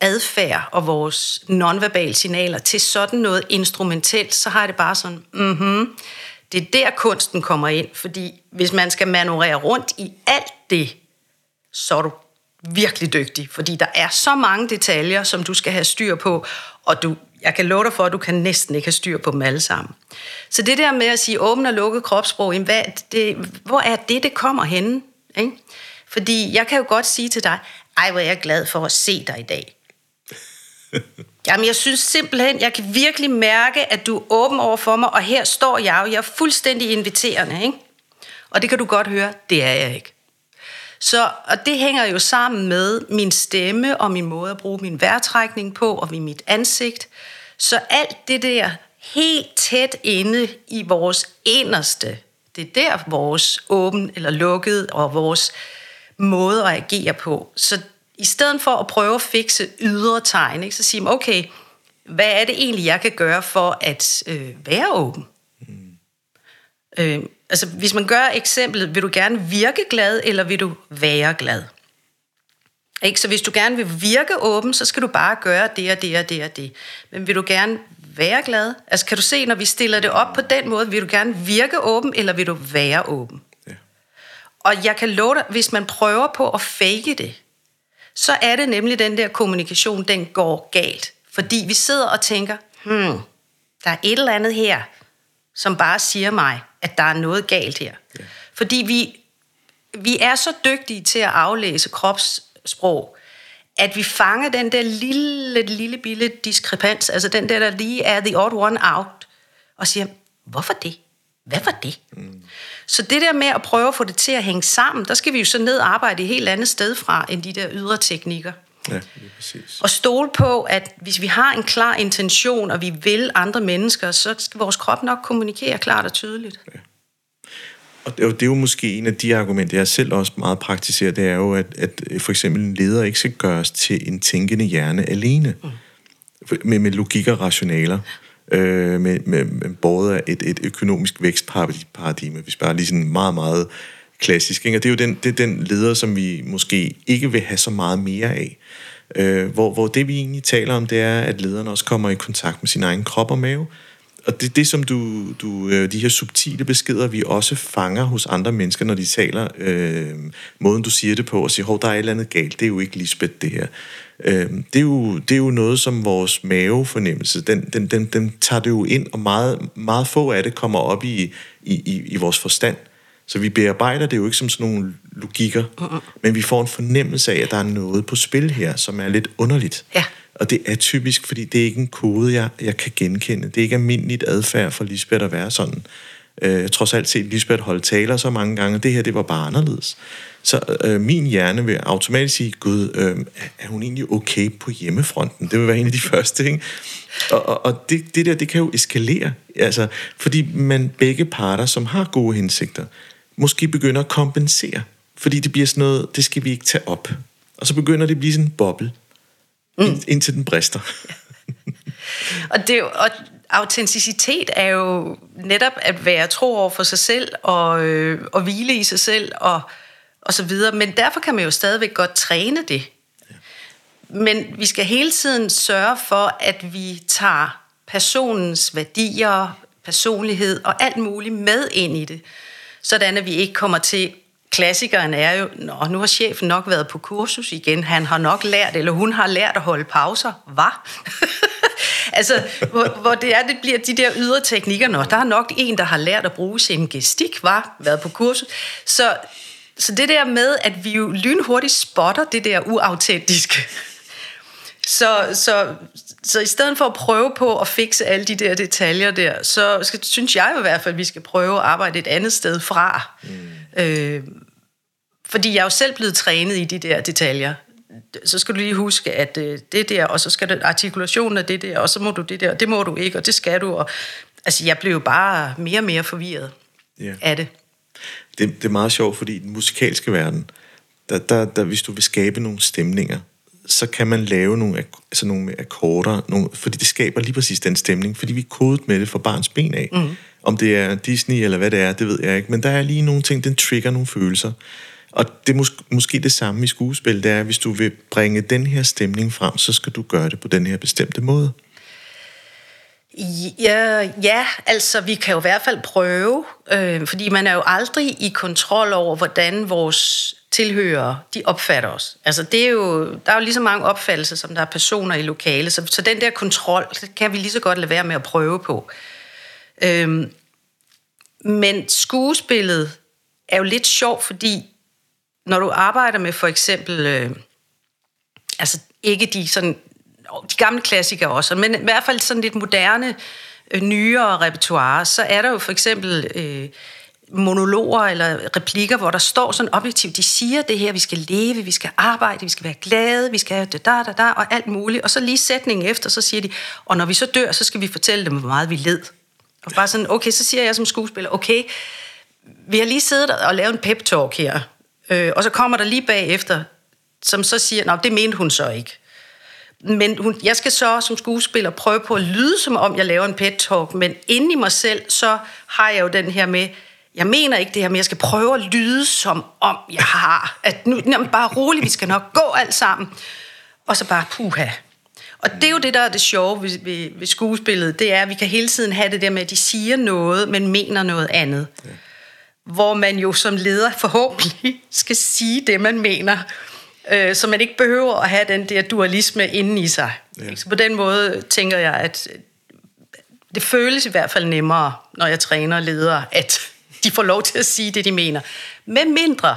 adfærd og vores nonverbale signaler til sådan noget instrumentelt, så har jeg det bare sådan, mhm, det er der kunsten kommer ind, fordi hvis man skal manøvrere rundt i alt det, så er du virkelig dygtig, fordi der er så mange detaljer, som du skal have styr på, og du, jeg kan love dig for, at du kan næsten ikke have styr på dem alle sammen. Så det der med at sige åben og lukket kropssprog, hvad, det, hvor er det, det kommer henne? Ikke? Fordi jeg kan jo godt sige til dig, ej, hvor er jeg glad for at se dig i dag. Jamen, jeg synes simpelthen, jeg kan virkelig mærke, at du er åben over for mig, og her står jeg jo, jeg er fuldstændig inviterende, ikke? Og det kan du godt høre, det er jeg ikke. Så, og det hænger jo sammen med min stemme og min måde at bruge min vejrtrækning på, og ved mit ansigt. Så alt det der helt tæt inde i vores inderste, det er der vores åben eller lukket og vores måde at agere på. Så i stedet for at prøve at fikse ydre tegn, ikke, så siger man, okay, hvad er det egentlig, jeg kan gøre for at øh, være åben? Mm. Øh, altså, hvis man gør eksemplet, vil du gerne virke glad, eller vil du være glad? Ikke? Så hvis du gerne vil virke åben, så skal du bare gøre det og det og det og det. Men vil du gerne være glad? Altså kan du se, når vi stiller det op på den måde, vil du gerne virke åben, eller vil du være åben? Ja. Og jeg kan love dig, hvis man prøver på at fake det, så er det nemlig den der kommunikation, den går galt. Fordi vi sidder og tænker, hmm, der er et eller andet her, som bare siger mig, at der er noget galt her. Ja. Fordi vi, vi er så dygtige til at aflæse kropssprog, at vi fanger den der lille, lille, lille diskrepans, altså den der, der lige er the odd one out, og siger, hvorfor det? Hvad var det? Mm. Så det der med at prøve at få det til at hænge sammen, der skal vi jo så ned og arbejde et helt andet sted fra, end de der ydre teknikker. Ja, præcis. Og stole på, at hvis vi har en klar intention, og vi vil andre mennesker, så skal vores krop nok kommunikere klart og tydeligt. Ja. Og det er, jo, det er jo måske en af de argumenter, jeg selv også meget praktiserer, det er jo, at, at for eksempel en leder ikke skal gøres til en tænkende hjerne alene. Mm. Med, med logik og rationaler øh, med, med, med både et, et økonomisk vækstparadigme, hvis bare lige sådan meget, meget klassisk. Ikke? Og det er jo den, det er den leder, som vi måske ikke vil have så meget mere af. Øh, hvor, hvor det vi egentlig taler om, det er, at lederen også kommer i kontakt med sin egen krop og mave. Og det er det, som du, du, øh, de her subtile beskeder, vi også fanger hos andre mennesker, når de taler, øh, måden du siger det på, og siger, hov, der er et eller andet galt, det er jo ikke Lisbeth, det her. Øh, det, er jo, det er jo noget, som vores mavefornemmelse, den, den, den, den tager det jo ind, og meget, meget få af det kommer op i, i, i, i vores forstand. Så vi bearbejder det jo ikke som sådan nogle logikker, uh-uh. men vi får en fornemmelse af, at der er noget på spil her, som er lidt underligt. Ja. Og det er typisk, fordi det er ikke en kode, jeg, jeg kan genkende. Det er ikke almindeligt adfærd for Lisbeth at være sådan. Øh, trods alt set Lisbeth holde taler så mange gange, det her, det var bare anderledes. Så øh, min hjerne vil automatisk sige, gud, øh, er hun egentlig okay på hjemmefronten? Det vil være en af de første, ikke? Og, og, og det, det der, det kan jo eskalere, altså, fordi man begge parter, som har gode hensigter, måske begynder at kompensere, fordi det bliver sådan noget, det skal vi ikke tage op. Og så begynder det at blive sådan en boble, mm. indtil den brister. og, det, og autenticitet er jo netop at være tro over for sig selv, og, øh, og hvile i sig selv, og og så videre. Men derfor kan man jo stadigvæk godt træne det. Men vi skal hele tiden sørge for, at vi tager personens værdier, personlighed og alt muligt med ind i det. sådan at vi ikke kommer til klassikeren er jo, Nå, nu har chefen nok været på kursus igen, han har nok lært, eller hun har lært at holde pauser. Hvad? altså, hvor, hvor det er, det bliver de der ydre teknikker. Nå, der er nok en, der har lært at bruge sin gestik, var været på kursus. Så, så det der med, at vi jo lynhurtigt spotter det der uautentiske. Så, så, så i stedet for at prøve på at fikse alle de der detaljer der, så skal, synes jeg i hvert fald, at vi skal prøve at arbejde et andet sted fra. Mm. Øh, fordi jeg er jo selv blevet trænet i de der detaljer. Så skal du lige huske, at øh, det der, og så skal det artikulationen af det der, og så må du det der, og det må du ikke, og det skal du. Og, altså, jeg blev jo bare mere og mere forvirret yeah. af det. Det. Det er meget sjovt, fordi i den musikalske verden, der, der, der, hvis du vil skabe nogle stemninger, så kan man lave nogle, altså nogle akkorder, nogle, fordi det skaber lige præcis den stemning, fordi vi er kodet med det fra barns ben af. Mm. Om det er Disney eller hvad det er, det ved jeg ikke, men der er lige nogle ting, den trigger nogle følelser. Og det er mås- måske det samme i skuespil, det er, at hvis du vil bringe den her stemning frem, så skal du gøre det på den her bestemte måde. Ja, ja, altså vi kan jo i hvert fald prøve, øh, fordi man er jo aldrig i kontrol over, hvordan vores tilhører, de opfatter os. Altså det er jo, der er jo lige så mange opfattelser, som der er personer i lokale, så, så den der kontrol, det kan vi lige så godt lade være med at prøve på. Øhm, men skuespillet er jo lidt sjovt, fordi når du arbejder med for eksempel, øh, altså ikke de sådan, de gamle klassikere også, men i hvert fald sådan lidt moderne, øh, nyere repertoire, så er der jo for eksempel øh, monologer eller replikker, hvor der står sådan objektivt, de siger det her, vi skal leve, vi skal arbejde, vi skal være glade, vi skal da, da, da, da, og alt muligt. Og så lige sætningen efter, så siger de, og når vi så dør, så skal vi fortælle dem, hvor meget vi led. Og bare sådan, okay, så siger jeg som skuespiller, okay, vi har lige siddet og lavet en pep-talk her, øh, og så kommer der lige bagefter, som så siger, nej, det mente hun så ikke. Men hun, jeg skal så som skuespiller prøve på at lyde, som om jeg laver en pep-talk, men inde i mig selv, så har jeg jo den her med, jeg mener ikke det her, men jeg skal prøve at lyde som om jeg har, at nu, jamen, bare roligt, vi skal nok gå alt sammen. Og så bare, puha. Og det er jo det, der er det sjove ved, ved, ved skuespillet, det er, at vi kan hele tiden have det der med, at de siger noget, men mener noget andet. Ja. Hvor man jo som leder forhåbentlig skal sige det, man mener. Øh, så man ikke behøver at have den der dualisme inde i sig. Ja. Så på den måde tænker jeg, at det føles i hvert fald nemmere, når jeg træner ledere, at de får lov til at sige det, de mener. Med mindre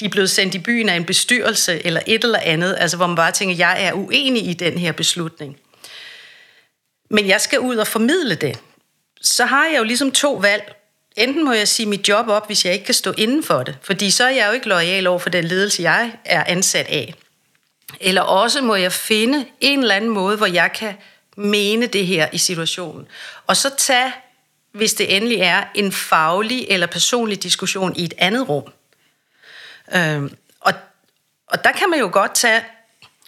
de er blevet sendt i byen af en bestyrelse eller et eller andet, altså hvor man bare tænker, jeg er uenig i den her beslutning. Men jeg skal ud og formidle det. Så har jeg jo ligesom to valg. Enten må jeg sige mit job op, hvis jeg ikke kan stå inden for det, fordi så er jeg jo ikke lojal over for den ledelse, jeg er ansat af. Eller også må jeg finde en eller anden måde, hvor jeg kan mene det her i situationen. Og så tage hvis det endelig er en faglig eller personlig diskussion i et andet rum. Øhm, og, og der kan man jo godt tage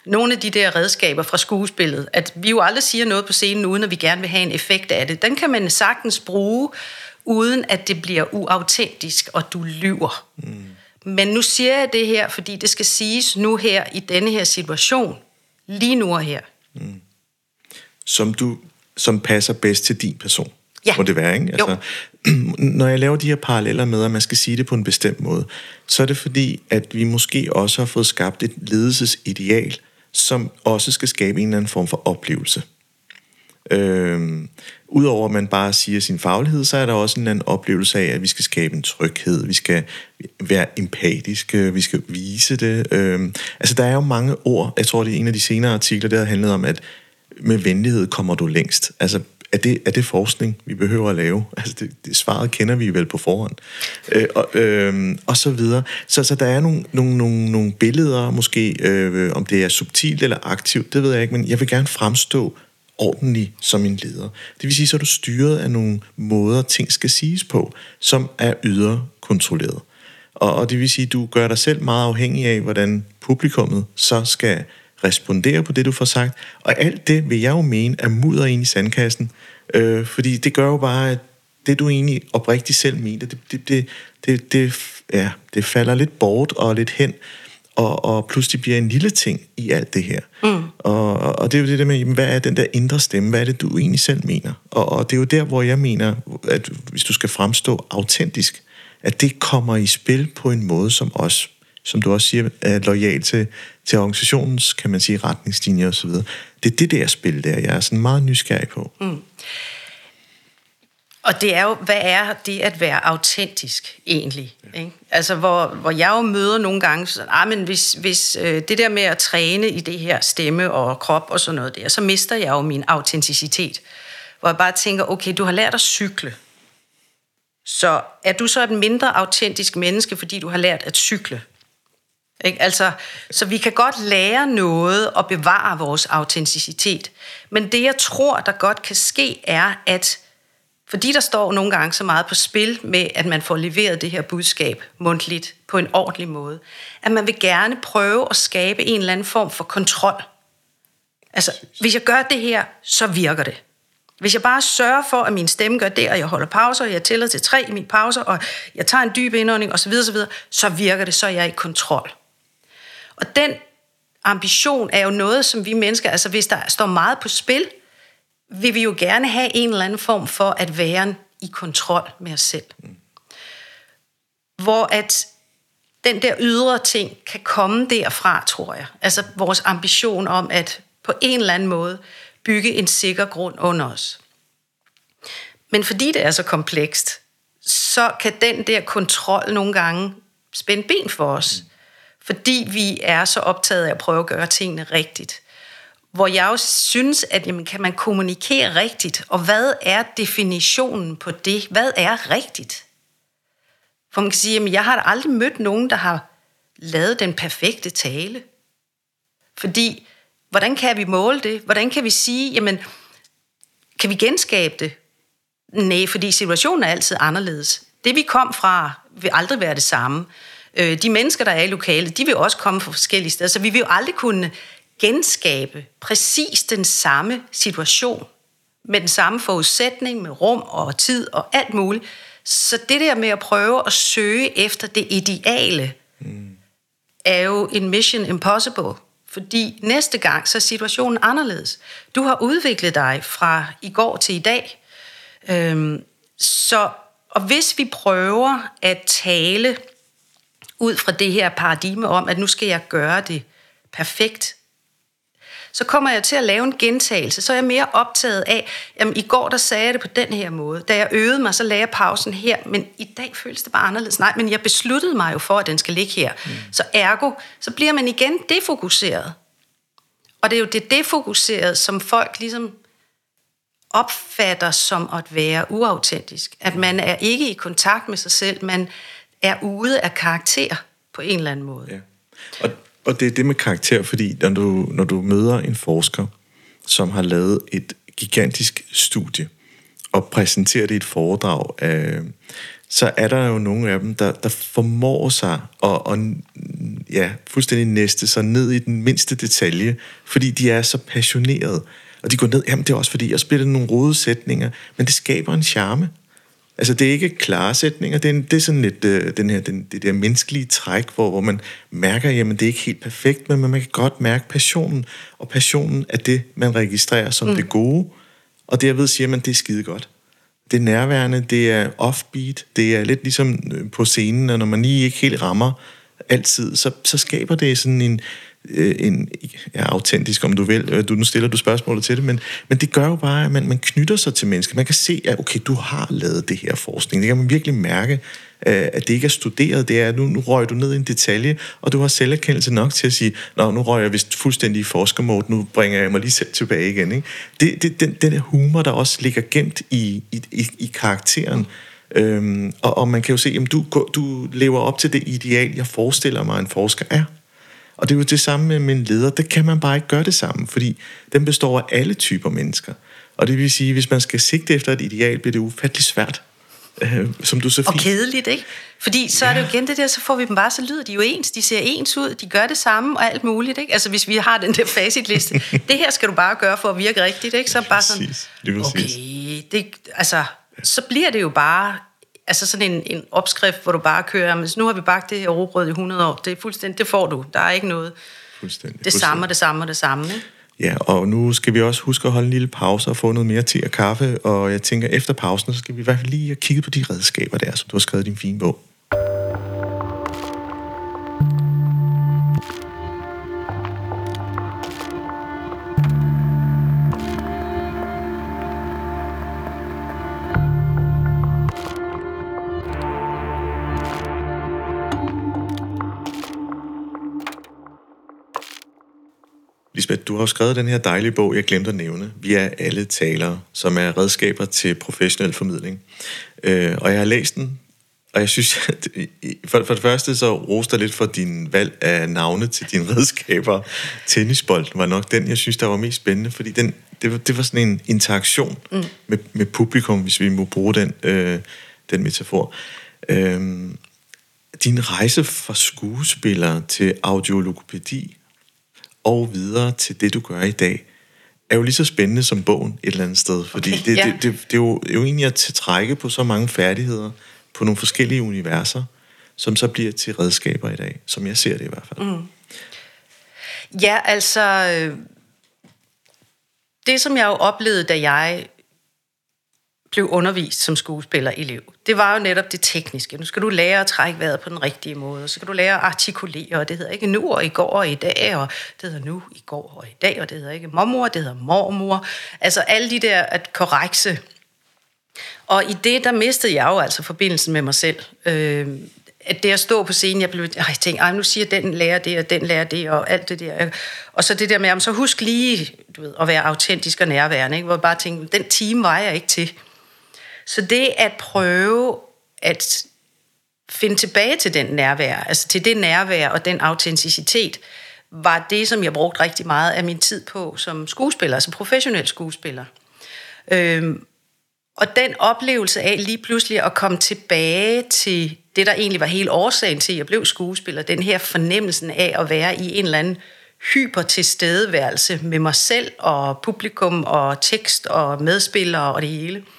nogle af de der redskaber fra skuespillet, at vi jo aldrig siger noget på scenen, uden at vi gerne vil have en effekt af det. Den kan man sagtens bruge, uden at det bliver uautentisk, og du lyver. Mm. Men nu siger jeg det her, fordi det skal siges nu her, i denne her situation, lige nu og her. Mm. Som du som passer bedst til din person ja. må det være. Ikke? Altså, når jeg laver de her paralleller med, at man skal sige det på en bestemt måde, så er det fordi, at vi måske også har fået skabt et ledelsesideal, som også skal skabe en eller anden form for oplevelse. Øhm, Udover at man bare siger sin faglighed, så er der også en anden oplevelse af, at vi skal skabe en tryghed, vi skal være empatiske, vi skal vise det. Øhm, altså der er jo mange ord, jeg tror det er en af de senere artikler, der har handlet om, at med venlighed kommer du længst. Altså er det, er det forskning, vi behøver at lave? Altså, det, det svaret kender vi vel på forhånd. Øh, og, øh, og så videre. Så, så der er nogle, nogle, nogle, nogle billeder, måske, øh, om det er subtilt eller aktivt, det ved jeg ikke, men jeg vil gerne fremstå ordentlig som en leder. Det vil sige, så er du styret af nogle måder, ting skal siges på, som er ydre kontrolleret. Og, og det vil sige, du gør dig selv meget afhængig af, hvordan publikummet så skal respondere på det, du får sagt. Og alt det vil jeg jo mene er mudder ind i sandkassen, øh, fordi det gør jo bare, at det du egentlig oprigtigt selv mener, det, det, det, det, det, ja, det falder lidt bort og lidt hen, og, og pludselig bliver en lille ting i alt det her. Mm. Og, og det er jo det der med, hvad er den der indre stemme, hvad er det, du egentlig selv mener? Og, og det er jo der, hvor jeg mener, at hvis du skal fremstå autentisk, at det kommer i spil på en måde, som også, som du også siger, er lojal til, til organisationens, kan man sige, retningslinjer osv. Det er det der spil der, jeg er sådan meget nysgerrig på. Mm. Og det er jo, hvad er det at være autentisk egentlig? Ja. Ikke? Altså, hvor, hvor jeg jo møder nogle gange, så, ah, men hvis, hvis øh, det der med at træne i det her stemme og krop og sådan noget der, så mister jeg jo min autenticitet. Hvor jeg bare tænker, okay, du har lært at cykle. Så er du så et mindre autentisk menneske, fordi du har lært at cykle? Ikke? Altså, så vi kan godt lære noget og bevare vores autenticitet. Men det, jeg tror, der godt kan ske, er, at fordi der står nogle gange så meget på spil med, at man får leveret det her budskab mundtligt på en ordentlig måde, at man vil gerne prøve at skabe en eller anden form for kontrol. Altså, hvis jeg gør det her, så virker det. Hvis jeg bare sørger for, at min stemme gør det, og jeg holder pauser, og jeg tæller til tre i mine pauser, og jeg tager en dyb indånding osv., osv., så virker det, så er jeg i kontrol. Og den ambition er jo noget, som vi mennesker, altså hvis der står meget på spil, vil vi jo gerne have en eller anden form for at være i kontrol med os selv. Mm. Hvor at den der ydre ting kan komme derfra, tror jeg. Altså vores ambition om at på en eller anden måde bygge en sikker grund under os. Men fordi det er så komplekst, så kan den der kontrol nogle gange spænde ben for os. Mm. Fordi vi er så optaget af at prøve at gøre tingene rigtigt hvor jeg også synes, at jamen, kan man kommunikere rigtigt, og hvad er definitionen på det? Hvad er rigtigt? For man kan sige, at jeg har aldrig mødt nogen, der har lavet den perfekte tale. Fordi, hvordan kan vi måle det? Hvordan kan vi sige, jamen, kan vi genskabe det? Nej, fordi situationen er altid anderledes. Det vi kom fra, vil aldrig være det samme. Øh, de mennesker, der er i lokalet, de vil også komme fra forskellige steder, så vi vil jo aldrig kunne genskabe præcis den samme situation, med den samme forudsætning, med rum og tid og alt muligt. Så det der med at prøve at søge efter det ideale, mm. er jo en mission impossible. Fordi næste gang, så er situationen anderledes. Du har udviklet dig fra i går til i dag. Øhm, så, og hvis vi prøver at tale ud fra det her paradigme om, at nu skal jeg gøre det perfekt, så kommer jeg til at lave en gentagelse. Så er jeg mere optaget af, jamen i går der sagde jeg det på den her måde. Da jeg øvede mig, så lagde jeg pausen her, men i dag føles det bare anderledes. Nej, men jeg besluttede mig jo for, at den skal ligge her. Mm. Så ergo, så bliver man igen defokuseret. Og det er jo det defokuseret, som folk ligesom opfatter som at være uautentisk. At man er ikke i kontakt med sig selv, man er ude af karakter på en eller anden måde. Ja. Og og det er det med karakter, fordi når du, når du møder en forsker, som har lavet et gigantisk studie, og præsenterer det i et foredrag, øh, så er der jo nogle af dem, der, der formår sig og, og ja, fuldstændig næste sig ned i den mindste detalje, fordi de er så passionerede. Og de går ned, jamen det er også fordi, jeg spiller nogle rode sætninger, men det skaber en charme. Altså, det er ikke klare sætninger, det er, det er sådan lidt øh, den her, den, det der menneskelige træk, hvor, hvor man mærker, jamen det er ikke helt perfekt, men man kan godt mærke passionen, og passionen er det, man registrerer som mm. det gode, og derved siger man, det er skide godt. Det er nærværende, det er offbeat, det er lidt ligesom øh, på scenen, og når man lige ikke helt rammer altid, så, så skaber det sådan en, øh, en ja, autentisk, om du vil. Øh, du, nu stiller du spørgsmålet til det, men, men det gør jo bare, at man, man knytter sig til mennesker. Man kan se, at okay, du har lavet det her forskning. Det kan man virkelig mærke, øh, at det ikke er studeret. Det er, nu, nu røg du ned i en detalje, og du har selverkendelse nok til at sige, Nå, nu røg jeg vist fuldstændig i forskermode, nu bringer jeg mig lige selv tilbage igen. Ikke? Det, det, den, den humor, der også ligger gemt i, i, i, i karakteren, Øhm, og, og man kan jo se, at du, du lever op til det ideal, jeg forestiller mig, en forsker er. Og det er jo det samme med en leder. Det kan man bare ikke gøre det samme, fordi den består af alle typer mennesker. Og det vil sige, hvis man skal sigte efter et ideal, bliver det ufattelig svært. Øh, som du så fint. Og kedeligt, ikke? Fordi så ja. er det jo igen det der, så får vi dem bare, så lyder de jo ens. De ser ens ud, de gør det samme og alt muligt, ikke? Altså hvis vi har den der facitliste, det her skal du bare gøre for at virke rigtigt, ikke? Så bare sådan, okay, det, altså, så bliver det jo bare altså sådan en, en opskrift, hvor du bare kører, men nu har vi bagt det her råbrød i 100 år, det er fuldstændig, det får du. Der er ikke noget. Fuldstændig. Det samme, det samme det samme. Ikke? Ja, og nu skal vi også huske at holde en lille pause og få noget mere te og kaffe, og jeg tænker, efter pausen, så skal vi i hvert fald lige kigge på de redskaber der, som du har skrevet i din fine bog. Har skrevet den her dejlige bog, jeg glemte at nævne. Vi er alle talere, som er redskaber til professionel formidling. Øh, og jeg har læst den, og jeg synes, at for, for det første så roster lidt for din valg af navne til dine redskaber. Tennisbolden var nok den, jeg synes, der var mest spændende, fordi den, det, var, det var sådan en interaktion mm. med, med publikum, hvis vi må bruge den, øh, den metafor. Øh, din rejse fra skuespiller til audiologopædi og videre til det, du gør i dag, er jo lige så spændende som bogen et eller andet sted. Fordi okay, det, ja. det, det, det, er jo, det er jo egentlig at trække på så mange færdigheder, på nogle forskellige universer, som så bliver til redskaber i dag, som jeg ser det i hvert fald. Mm. Ja, altså... Øh, det, som jeg jo oplevede, da jeg blev undervist som skuespiller i liv, det var jo netop det tekniske. Nu skal du lære at trække vejret på den rigtige måde, og så skal du lære at artikulere, og det hedder ikke nu og i går og i dag, og det hedder nu, i går og i dag, og det hedder ikke mormor, det hedder mormor. Altså alle de der at korrekse. Og i det, der mistede jeg jo altså forbindelsen med mig selv. Øh, at det at stå på scenen, jeg blev, jeg tænkte, Ej, nu siger den lærer det, og den lærer det, og alt det der. Og så det der med, så husk lige du ved, at være autentisk og nærværende, ikke? hvor jeg bare tænkte, den time var jeg ikke til. Så det at prøve at finde tilbage til den nærvær, altså til det nærvær og den autenticitet, var det, som jeg brugte rigtig meget af min tid på som skuespiller, altså professionel skuespiller. Øhm, og den oplevelse af lige pludselig at komme tilbage til det, der egentlig var hele årsagen til, at jeg blev skuespiller, den her fornemmelsen af at være i en eller anden hyper tilstedeværelse med mig selv og publikum og tekst og medspillere og det hele –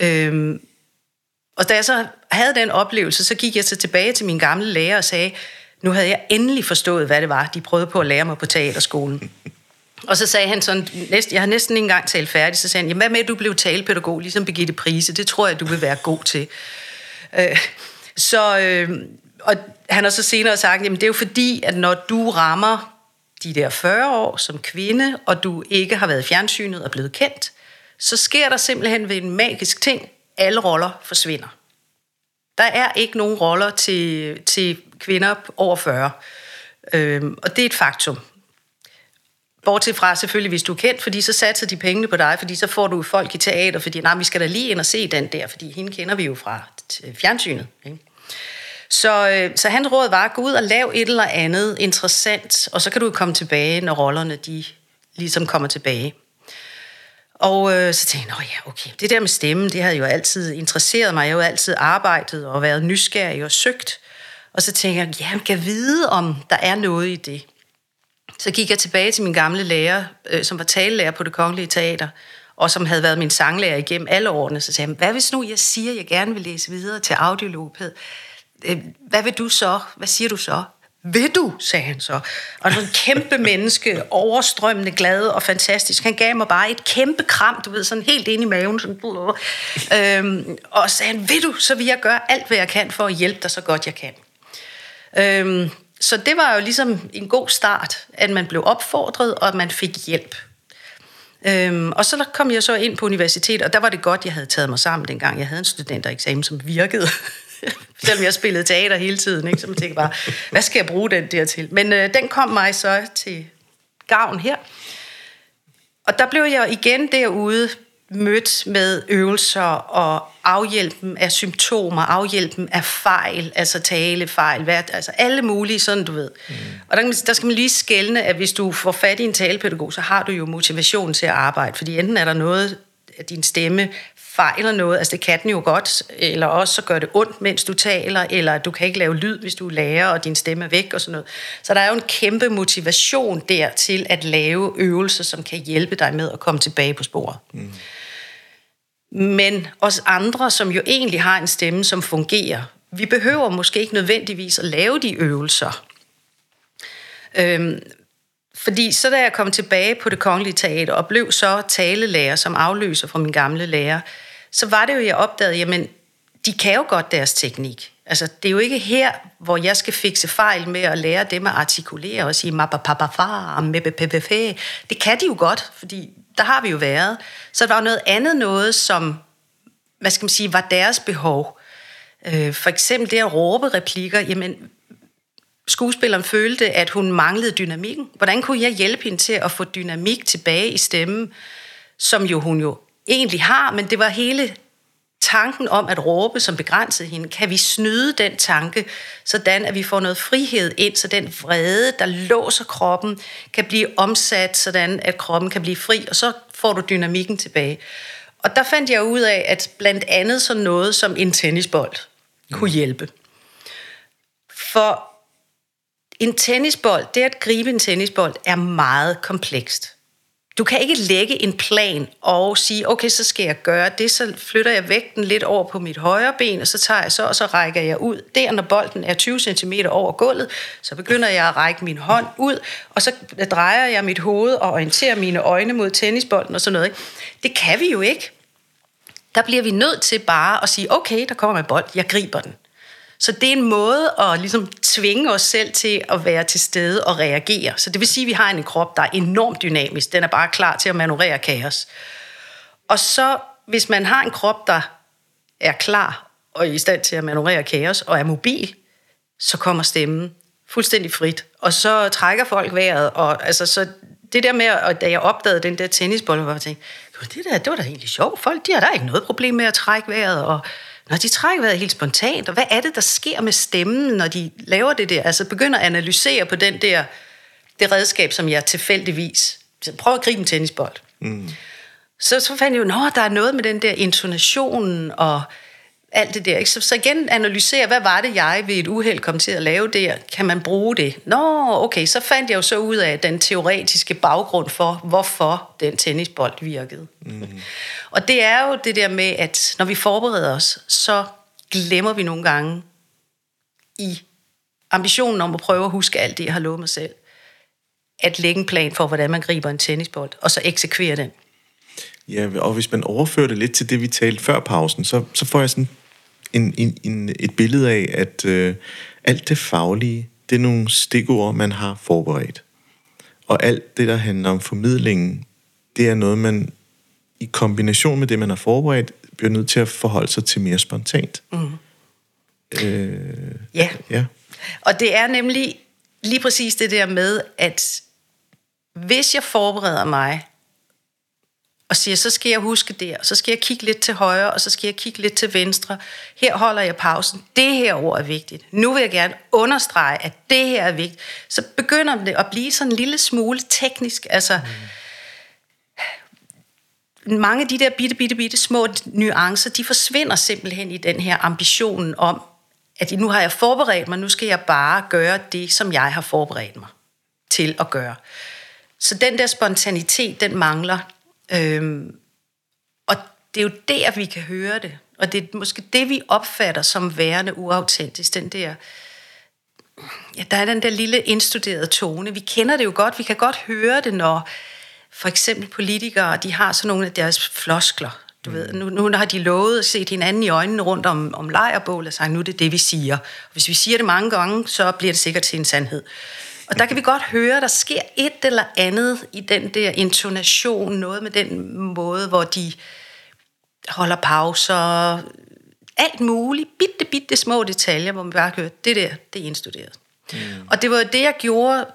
Øhm, og da jeg så havde den oplevelse, så gik jeg så tilbage til min gamle lærer og sagde, nu havde jeg endelig forstået, hvad det var, de prøvede på at lære mig på teaterskolen. Og så sagde han sådan, næsten, jeg har næsten ikke engang talt færdig, så sagde han, jamen hvad med, at du blev talepædagog, ligesom Birgitte Prise, det tror jeg, du vil være god til. Øh, så, øh, og han har så senere sagt, jamen det er jo fordi, at når du rammer de der 40 år som kvinde, og du ikke har været fjernsynet og blevet kendt, så sker der simpelthen ved en magisk ting, alle roller forsvinder. Der er ikke nogen roller til, til kvinder over 40. Øhm, og det er et faktum. Bortset fra selvfølgelig, hvis du er kendt, fordi så satser de pengene på dig, fordi så får du folk i teater, fordi nej, vi skal da lige ind og se den der, fordi hende kender vi jo fra fjernsynet. Ikke? Så, øh, så hans råd var, at gå ud og lave et eller andet interessant, og så kan du komme tilbage, når rollerne de ligesom kommer tilbage. Og øh, så tænkte jeg, ja, okay, det der med stemmen, det havde jo altid interesseret mig. Jeg har jo altid arbejdet og været nysgerrig og søgt. Og så tænkte jeg, ja, kan vide, om der er noget i det. Så gik jeg tilbage til min gamle lærer, øh, som var talelærer på det kongelige teater, og som havde været min sanglærer igennem alle årene. Så sagde jeg, hvad hvis nu jeg siger, at jeg gerne vil læse videre til audiologopæd? Øh, hvad vil du så? Hvad siger du så? Vil du, sagde han så. Og sådan en kæmpe menneske, overstrømmende glad og fantastisk. Han gav mig bare et kæmpe kram, du ved, sådan helt ind i maven. Sådan, øhm, og sagde han, vil du, så vil jeg gøre alt, hvad jeg kan for at hjælpe dig så godt jeg kan. Øhm, så det var jo ligesom en god start, at man blev opfordret, og at man fik hjælp. Øhm, og så kom jeg så ind på universitetet, og der var det godt, jeg havde taget mig sammen dengang. Jeg havde en studentereksamen, som virkede. Selvom jeg spillede teater hele tiden, ikke? så man tænkte bare, hvad skal jeg bruge den der til? Men øh, den kom mig så til gavn her. Og der blev jeg igen derude mødt med øvelser og afhjælpen af symptomer, afhjælpen af fejl, altså talefejl, hvad, altså alle mulige, sådan du ved. Mm. Og der, der skal man lige skælne, at hvis du får fat i en talepædagog, så har du jo motivation til at arbejde, fordi enten er der noget af din stemme fejler noget, altså det kan den jo godt, eller også så gør det ondt, mens du taler, eller du kan ikke lave lyd, hvis du lærer, og din stemme er væk og sådan noget. Så der er jo en kæmpe motivation der til at lave øvelser, som kan hjælpe dig med at komme tilbage på sporet. Mm. Men os andre, som jo egentlig har en stemme, som fungerer, vi behøver måske ikke nødvendigvis at lave de øvelser. Øhm, fordi så da jeg kom tilbage på det kongelige teater og blev så talelærer som afløser fra min gamle lærer, så var det jo, jeg opdagede, jamen, de kan jo godt deres teknik. Altså, det er jo ikke her, hvor jeg skal fikse fejl med at lære dem at artikulere og sige mapapapafar, mebepepefe. Det kan de jo godt, fordi der har vi jo været. Så der var noget andet noget, som, hvad skal man sige, var deres behov. Øh, for eksempel det at råbe replikker, jamen, skuespilleren følte, at hun manglede dynamikken. Hvordan kunne jeg hjælpe hende til at få dynamik tilbage i stemmen, som jo hun jo egentlig har, men det var hele tanken om at råbe, som begrænsede hende. Kan vi snyde den tanke, sådan at vi får noget frihed ind, så den vrede, der låser kroppen, kan blive omsat, sådan at kroppen kan blive fri, og så får du dynamikken tilbage. Og der fandt jeg ud af, at blandt andet sådan noget som en tennisbold kunne hjælpe. For en tennisbold, det at gribe en tennisbold, er meget komplekst. Du kan ikke lægge en plan og sige, okay, så skal jeg gøre det, så flytter jeg vægten lidt over på mit højre ben, og så tager jeg så, og så rækker jeg ud. Der, når bolden er 20 cm over gulvet, så begynder jeg at række min hånd ud, og så drejer jeg mit hoved og orienterer mine øjne mod tennisbolden og sådan noget. Det kan vi jo ikke. Der bliver vi nødt til bare at sige, okay, der kommer en bold, jeg griber den. Så det er en måde at ligesom tvinge os selv til at være til stede og reagere. Så det vil sige, at vi har en krop, der er enormt dynamisk. Den er bare klar til at manøvrere kaos. Og så, hvis man har en krop, der er klar og er i stand til at manøvrere kaos og er mobil, så kommer stemmen fuldstændig frit. Og så trækker folk vejret. Og altså, så det der med, at da jeg opdagede den der tennisbold, var jeg tænkte, det, der, det var da egentlig sjovt. Folk, de har da ikke noget problem med at trække vejret. Og når de trækker vejret helt spontant, og hvad er det, der sker med stemmen, når de laver det der? Altså begynder at analysere på den der, det redskab, som jeg tilfældigvis... Prøv at gribe en tennisbold. Mm. Så, så fandt jeg jo, at der er noget med den der intonation og alt det der. Ikke? Så, så igen analysere, hvad var det, jeg ved et uheld kom til at lave der? Kan man bruge det? Nå, okay, så fandt jeg jo så ud af den teoretiske baggrund for, hvorfor den tennisbold virkede. Mm. Og det er jo det der med, at når vi forbereder os, så glemmer vi nogle gange i ambitionen om at prøve at huske alt det, jeg har lovet mig selv, at lægge en plan for, hvordan man griber en tennisbold, og så eksekvere den. Ja, og hvis man overfører det lidt til det, vi talte før pausen, så, så får jeg sådan en, en, en, et billede af, at øh, alt det faglige, det er nogle stikord, man har forberedt. Og alt det, der handler om formidlingen, det er noget, man i kombination med det, man har forberedt, bliver nødt til at forholde sig til mere spontant. Mm. Øh, ja. ja. Og det er nemlig lige præcis det der med, at hvis jeg forbereder mig og siger, så skal jeg huske der, så skal jeg kigge lidt til højre, og så skal jeg kigge lidt til venstre. Her holder jeg pausen. Det her ord er vigtigt. Nu vil jeg gerne understrege, at det her er vigtigt. Så begynder det at blive sådan en lille smule teknisk. Altså, mm. mange af de der bitte, bitte, bitte små nuancer, de forsvinder simpelthen i den her ambition om, at nu har jeg forberedt mig, nu skal jeg bare gøre det, som jeg har forberedt mig til at gøre. Så den der spontanitet, den mangler. Øhm, og det er jo der, vi kan høre det. Og det er måske det, vi opfatter som værende uautentisk. Den der, ja, der er den der lille indstuderede tone. Vi kender det jo godt. Vi kan godt høre det, når for eksempel politikere, de har sådan nogle af deres floskler. Du ved, nu, nu har de lovet at se hinanden i øjnene rundt om, om lejrbål og sagt, nu er det det, vi siger. Hvis vi siger det mange gange, så bliver det sikkert til en sandhed. Og der kan vi godt høre, der sker et eller andet i den der intonation, noget med den måde, hvor de holder pauser, alt muligt, bitte, bitte små detaljer, hvor man bare hører, det der, det er indstuderet. Mm. Og det var det, jeg gjorde,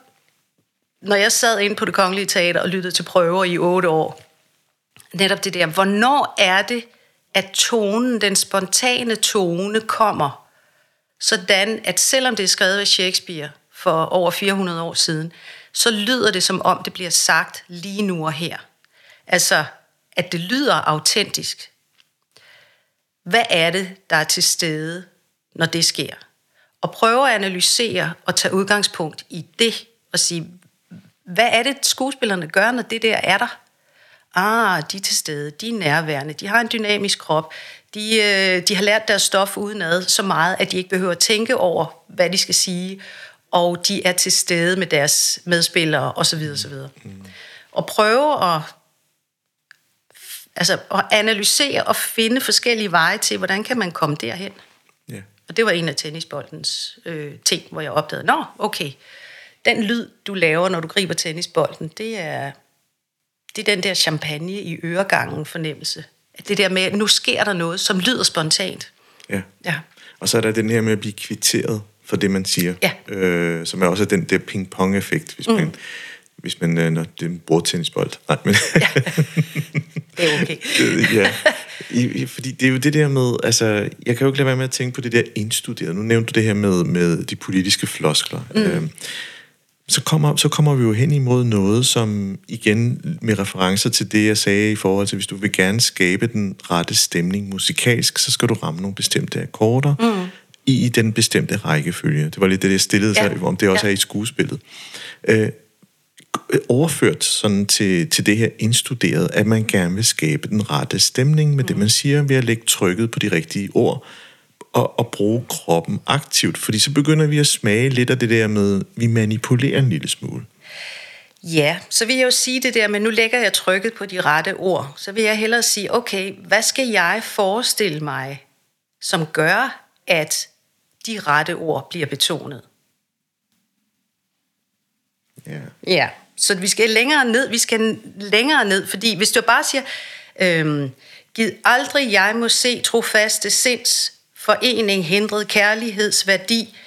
når jeg sad inde på det kongelige teater og lyttede til prøver i otte år. Netop det der, hvornår er det, at tonen, den spontane tone kommer, sådan at selvom det er skrevet af Shakespeare, for over 400 år siden, så lyder det som om det bliver sagt lige nu og her. Altså, at det lyder autentisk. Hvad er det, der er til stede, når det sker? Og prøve at analysere og tage udgangspunkt i det og sige, hvad er det, skuespillerne gør, når det der er der? Ah, de er til stede, de er nærværende, de har en dynamisk krop, de, øh, de har lært deres stof udenad så meget, at de ikke behøver at tænke over, hvad de skal sige, og de er til stede med deres medspillere osv. osv. Mm. Og prøve at, altså, at analysere og finde forskellige veje til, hvordan kan man komme derhen. Yeah. Og det var en af tennisboldens øh, ting, hvor jeg opdagede, nå, okay, den lyd, du laver, når du griber tennisbolden, det er, det er den der champagne i øregangen fornemmelse. Det der med, at nu sker der noget, som lyder spontant. Ja. ja. Og så er der den her med at blive kvitteret for det, man siger. Ja. Øh, som er også den der ping-pong-effekt, hvis man, hvis man øh, når det er en bordtennisbold. Nej, men... Det er okay. Ja, I, fordi det er jo det der med, altså, jeg kan jo ikke lade være med at tænke på det der indstuderet. Nu nævnte du det her med, med de politiske floskler. Mm. Øhm, så, kommer, så kommer vi jo hen imod noget, som igen med referencer til det, jeg sagde i forhold til, hvis du vil gerne skabe den rette stemning musikalsk, så skal du ramme nogle bestemte akkorder mm. I, den bestemte rækkefølge. Det var lidt det, jeg stillede sig, Ja. om det også Ja. er i skuespillet. Øh, overført sådan til, til det her indstuderet, at man gerne vil skabe den rette stemning med mm. det, man siger, ved at lægge trykket på de rigtige ord og, og bruge kroppen aktivt. Fordi så begynder vi at smage lidt af det der med, vi manipulerer en lille smule. Ja, så vil jeg jo sige det der, men nu lægger jeg trykket på de rette ord. Så vil jeg hellere sige, okay, hvad skal jeg forestille mig, som gør, at de rette ord bliver betonet? Ja. Ja, så vi skal længere ned, vi skal længere ned, fordi hvis du bare siger, øhm, giv aldrig jeg må se trofaste sinds forening hindret kærlighedsværdi,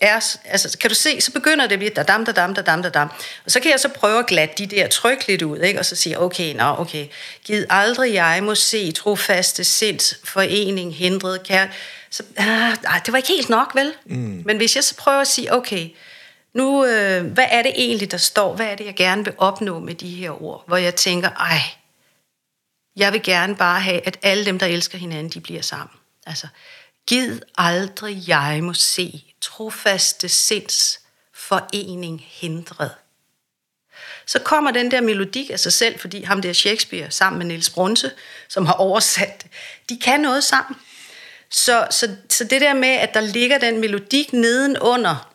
er, altså, kan du se, så begynder det at blive dadam, dadam, dadam, dadam. Og så kan jeg så prøve at glatte de der tryk lidt ud, ikke? og så sige, okay, nå, okay, giv aldrig jeg må se trofaste sinds forening hindret kærlighed. Så, ah, det var ikke helt nok, vel? Mm. Men hvis jeg så prøver at sige, okay, nu, øh, hvad er det egentlig, der står? Hvad er det, jeg gerne vil opnå med de her ord? Hvor jeg tænker, ej, jeg vil gerne bare have, at alle dem, der elsker hinanden, de bliver sammen. Altså, gid aldrig jeg må se trofaste sinds forening hindret. Så kommer den der melodik af sig selv, fordi ham der Shakespeare sammen med Niels Brunse, som har oversat det, de kan noget sammen. Så, så, så det der med, at der ligger den melodik nedenunder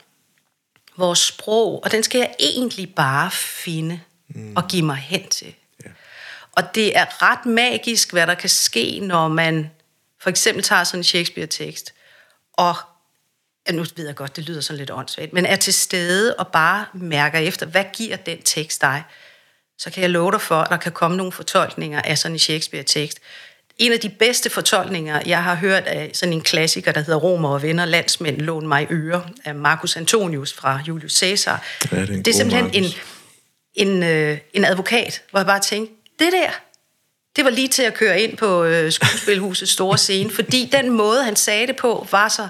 vores sprog, og den skal jeg egentlig bare finde mm. og give mig hen til. Ja. Og det er ret magisk, hvad der kan ske, når man for eksempel tager sådan en Shakespeare-tekst, og ja, nu ved jeg godt, det lyder sådan lidt åndssvagt, men er til stede og bare mærker efter, hvad giver den tekst dig? Så kan jeg love dig for, at der kan komme nogle fortolkninger af sådan en Shakespeare-tekst. En af de bedste fortolkninger, jeg har hørt af sådan en klassiker, der hedder Romer og venner, landsmænd, lån mig øre, af Marcus Antonius fra Julius Caesar. Ja, det er en det er simpelthen en, Marcus. en, øh, en advokat, hvor jeg bare tænkte, det der, det var lige til at køre ind på øh, skuespilhusets store scene, fordi den måde, han sagde det på, var så...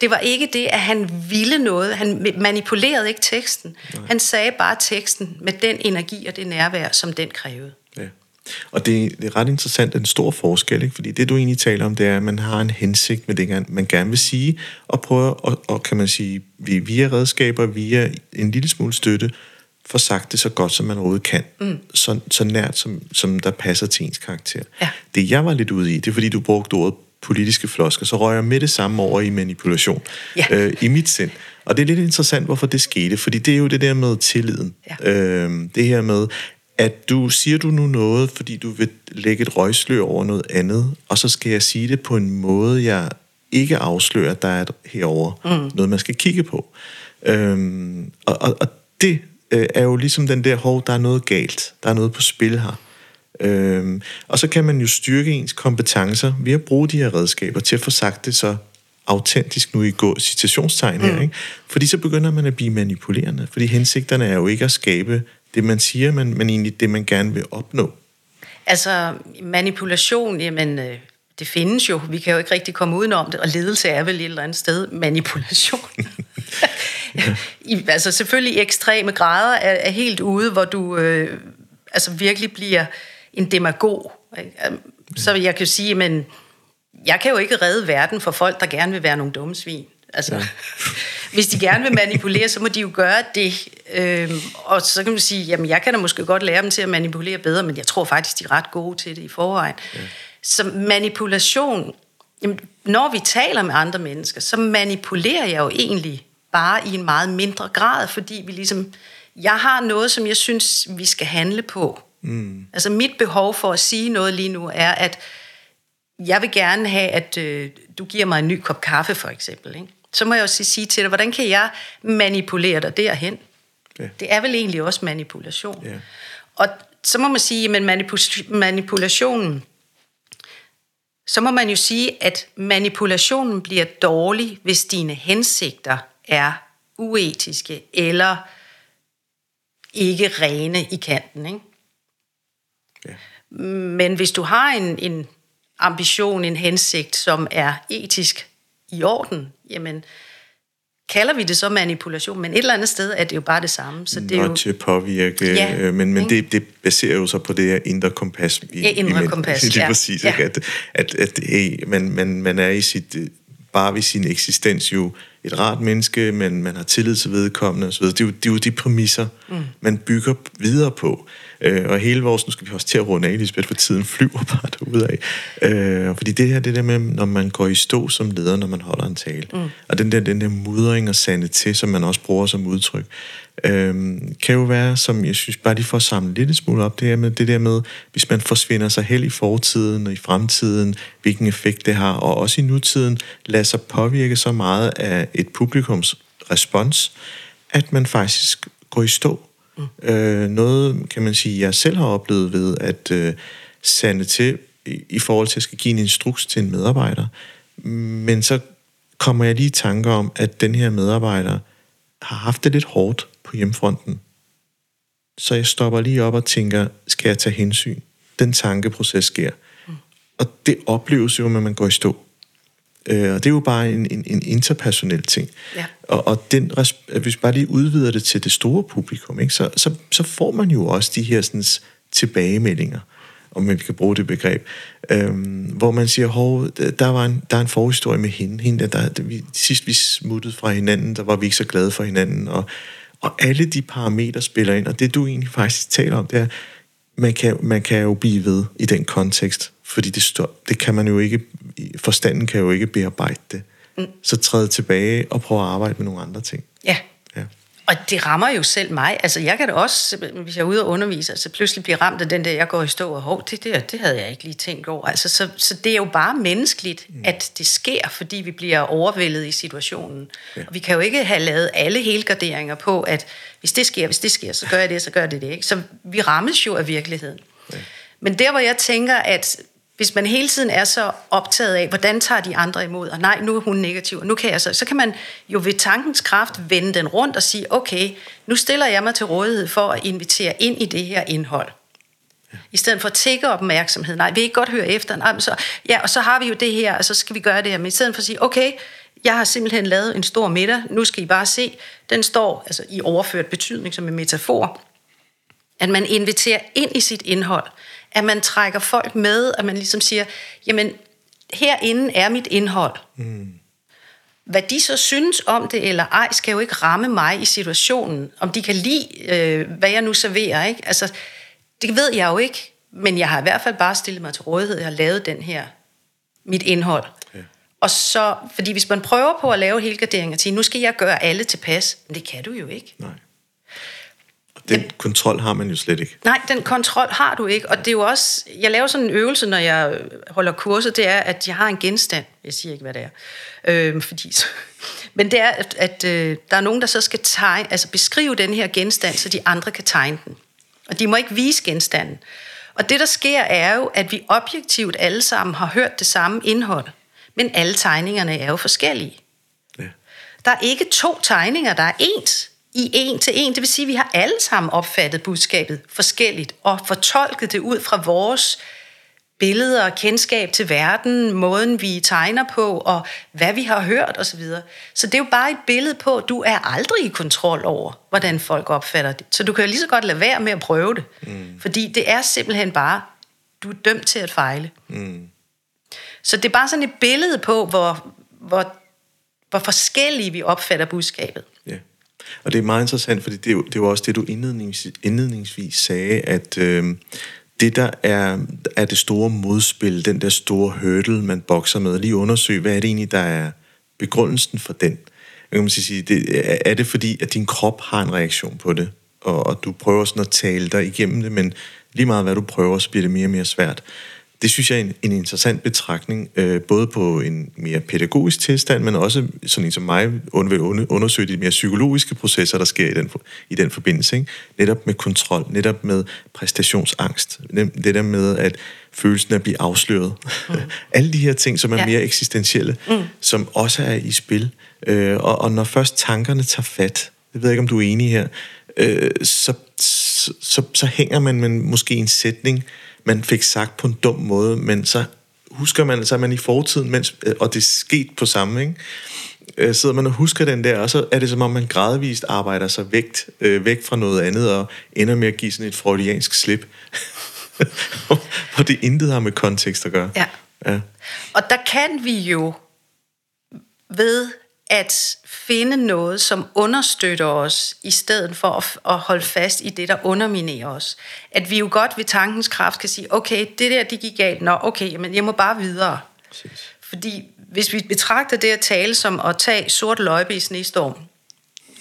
Det var ikke det, at han ville noget. Han manipulerede ikke teksten. Nej. Han sagde bare teksten med den energi og det nærvær, som den krævede. Ja. Og det, det er ret interessant, en stor forskel, ikke? fordi det du egentlig taler om, det er, at man har en hensigt med det, man gerne vil sige, og prøver, og, og kan man sige, vi- via redskaber, via en lille smule støtte, få sagt det så godt, som man overhovedet kan. Mm. Så, så nært, som, som der passer til ens karakter. Ja. Det jeg var lidt ude i, det er fordi, du brugte ordet politiske flosker, så røg jeg med det samme over i manipulation Ja. øh, i mit sind. Og det er lidt interessant, hvorfor det skete, fordi det er jo det der med tilliden. Ja. Øhm, det her med, at du siger du nu noget, fordi du vil lægge et røgslør over noget andet, og så skal jeg sige det på en måde, jeg ikke afslører, at der er herover mm. noget, man skal kigge på. Øhm, og, og, og det øh, er jo ligesom den der, hov, der er noget galt, der er noget på spil her. Øhm, og så kan man jo styrke ens kompetencer ved at bruge de her redskaber til at få sagt det så autentisk nu i gå citationstegn her, ikke? Fordi så begynder man at blive manipulerende, fordi hensigterne er jo ikke at skabe det, man siger, men, men egentlig det, man gerne vil opnå. Altså, manipulation, jamen, øh, det findes jo. Vi kan jo ikke rigtig komme udenom det, og ledelse er vel et eller andet sted manipulation. I, altså, selvfølgelig i ekstreme grader er, er helt ude, hvor du øh, altså virkelig bliver en demagog. ikke? Så jeg kan jo sige, men jeg kan jo ikke redde verden for folk, der gerne vil være nogle dumme svin. Altså, ja. hvis de gerne vil manipulere, så må de jo gøre det. Øhm, og så kan man sige, jamen jeg kan da måske godt lære dem til at manipulere bedre, men jeg tror faktisk, de er ret gode til det i forvejen. Ja. Så manipulation, jamen, når vi taler med andre mennesker, så manipulerer jeg jo egentlig bare i en meget mindre grad, fordi vi ligesom, jeg har noget, som jeg synes, vi skal handle på. Mm. Altså mit behov for at sige noget lige nu er, at jeg vil gerne have, at øh, du giver mig en ny kop kaffe, for eksempel. Ikke? Så må jeg også sige til dig, hvordan kan jeg manipulere dig derhen? Ja. Det er vel egentlig også manipulation. Ja. Og så må man sige, at manipulationen, så må man jo sige, at manipulationen bliver dårlig, hvis dine hensigter er uetiske eller ikke rene i kanten. Ikke? Ja. Men hvis du har en, en ambition, en hensigt, som er etisk i orden, jamen, kalder vi det så manipulation, men et eller andet sted er det jo bare det samme. Så det er jo... til at påvirke, ja, øh, men, men det, det baserer jo så på det her indre kompas. I, ja, indre i, kompas, Det er præcis, ja. At, at, at hey, man, man, man er i sit, bare ved sin eksistens jo et rart menneske, men man har tillid til vedkommende osv. Det er jo, det er jo de præmisser, mm. man bygger videre på. Øh, og hele vores, nu skal vi også til at runde af, Lisbeth, for tiden flyver bare derude af. Øh, fordi det her, det der med, når man går i stå som leder, når man holder en tale, mm. og den der, den der mudring og sande til, som man også bruger som udtryk, øh, kan jo være, som jeg synes, bare lige for at samle lidt smule op, det her med det der med, hvis man forsvinder sig helt i fortiden og i fremtiden, hvilken effekt det har, og også i nutiden, lader sig påvirke så meget af et publikums respons, at man faktisk går i stå Mm. Øh, noget, kan man sige, jeg selv har oplevet ved at øh, sande til i, i forhold til at skal give en instruks til en medarbejder. Men så kommer jeg lige i tanke om, at den her medarbejder har haft det lidt hårdt på hjemmefronten. Så jeg stopper lige op og tænker, skal jeg tage hensyn? Den tankeproces sker. Mm. Og det opleves jo, når man går i stå. Øh, og det er jo bare en, en, en interpersonel ting. Ja. Og, og den, hvis vi bare lige udvider det til det store publikum, ikke, så, så, så får man jo også de her sådan, tilbagemeldinger, om vi kan bruge det begreb, øhm, hvor man siger, hov, der, var en, der er en forhistorie med hende. hende der, der, vi, sidst vi smuttede fra hinanden, der var vi ikke så glade for hinanden, og, og alle de parametre spiller ind, og det du egentlig faktisk taler om, det er, man kan, man kan jo blive ved i den kontekst, fordi det, står, det kan man jo ikke, forstanden kan jo ikke bearbejde det. Mm. Så træde tilbage og prøve at arbejde med nogle andre ting. Ja. ja. Og det rammer jo selv mig. Altså jeg kan da også, hvis jeg er ude og undervise, så pludselig bliver ramt af den der, jeg går i stå og hov, det der, det havde jeg ikke lige tænkt over. Altså, så, så det er jo bare menneskeligt, mm. at det sker, fordi vi bliver overvældet i situationen. Ja. Og vi kan jo ikke have lavet alle helgarderinger på, at hvis det sker, hvis det sker, så gør jeg det, så gør det det. Ikke? Så vi rammes jo af virkeligheden. Ja. Men der, hvor jeg tænker, at hvis man hele tiden er så optaget af, hvordan tager de andre imod, og nej, nu er hun negativ, og nu kan jeg så, så kan man jo ved tankens kraft vende den rundt og sige, okay, nu stiller jeg mig til rådighed for at invitere ind i det her indhold. I stedet for at tække opmærksomhed. Nej, vi ikke godt høre efter. Nej, så, ja, og så har vi jo det her, og så skal vi gøre det her. Men i stedet for at sige, okay, jeg har simpelthen lavet en stor middag, nu skal I bare se, den står altså, i overført betydning som en metafor, at man inviterer ind i sit indhold at man trækker folk med, at man ligesom siger, jamen, herinde er mit indhold. Mm. Hvad de så synes om det eller ej, skal jo ikke ramme mig i situationen. Om de kan lide, øh, hvad jeg nu serverer, ikke? Altså, det ved jeg jo ikke, men jeg har i hvert fald bare stillet mig til rådighed. Jeg har lavet den her, mit indhold. Ja. Og så, fordi hvis man prøver på at lave helgardering og sige, nu skal jeg gøre alle tilpas, men det kan du jo ikke. Nej. Den ja. kontrol har man jo slet ikke. Nej, den kontrol har du ikke. Og det er jo også... Jeg laver sådan en øvelse, når jeg holder kurset, det er, at jeg har en genstand. Jeg siger ikke, hvad det er. Øh, fordi men det er, at, at øh, der er nogen, der så skal tegne, altså beskrive den her genstand, så de andre kan tegne den. Og de må ikke vise genstanden. Og det, der sker, er jo, at vi objektivt alle sammen har hørt det samme indhold. Men alle tegningerne er jo forskellige. Ja. Der er ikke to tegninger, der er ens i en til en. Det vil sige, at vi har alle sammen opfattet budskabet forskelligt og fortolket det ud fra vores billeder og kendskab til verden, måden vi tegner på, og hvad vi har hørt osv. Så, så det er jo bare et billede på, at du er aldrig i kontrol over, hvordan folk opfatter det. Så du kan jo lige så godt lade være med at prøve det. Mm. Fordi det er simpelthen bare, du er dømt til at fejle. Mm. Så det er bare sådan et billede på, hvor, hvor, hvor forskellige vi opfatter budskabet. Og det er meget interessant, fordi det er jo, det er jo også det, du indledningsvis, indledningsvis sagde, at øh, det, der er, er det store modspil, den der store hurdle, man bokser med, lige undersøge, hvad er det egentlig, der er begrundelsen for den? Jeg kan man sige, det, er det fordi, at din krop har en reaktion på det, og, og du prøver sådan at tale dig igennem det, men lige meget hvad du prøver, så bliver det mere og mere svært det synes jeg er en, en interessant betragtning, øh, både på en mere pædagogisk tilstand, men også sådan en som mig vil undersøge de mere psykologiske processer, der sker i den, i den forbindelse. Ikke? Netop med kontrol, netop med præstationsangst, det der med at følelsen af at blive afsløret. Mm. Alle de her ting, som er ja. mere eksistentielle, mm. som også er i spil. Øh, og, og når først tankerne tager fat, jeg ved ikke, om du er enig her, øh, så, så, så, så hænger man, man måske en sætning, man fik sagt på en dum måde, men så husker man, så er man i fortiden, mens, øh, og det er sket på samme, ikke? Øh, sidder man og husker den der, og så er det som om, man gradvist arbejder sig væk, øh, væk fra noget andet, og ender med at give sådan et freudiansk slip. hvor det intet har med kontekst at gøre. Ja. ja. Og der kan vi jo ved at finde noget, som understøtter os, i stedet for at, at holde fast i det, der underminerer os. At vi jo godt ved tankens kraft kan sige, okay, det der, det gik galt, nå, okay, men jeg må bare videre. Præcis. Fordi hvis vi betragter det at tale som at tage sort løjpe i snestorm,